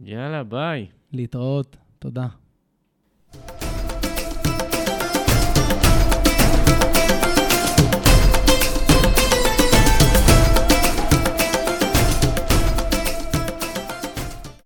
יאללה, ביי. להתראות. תודה.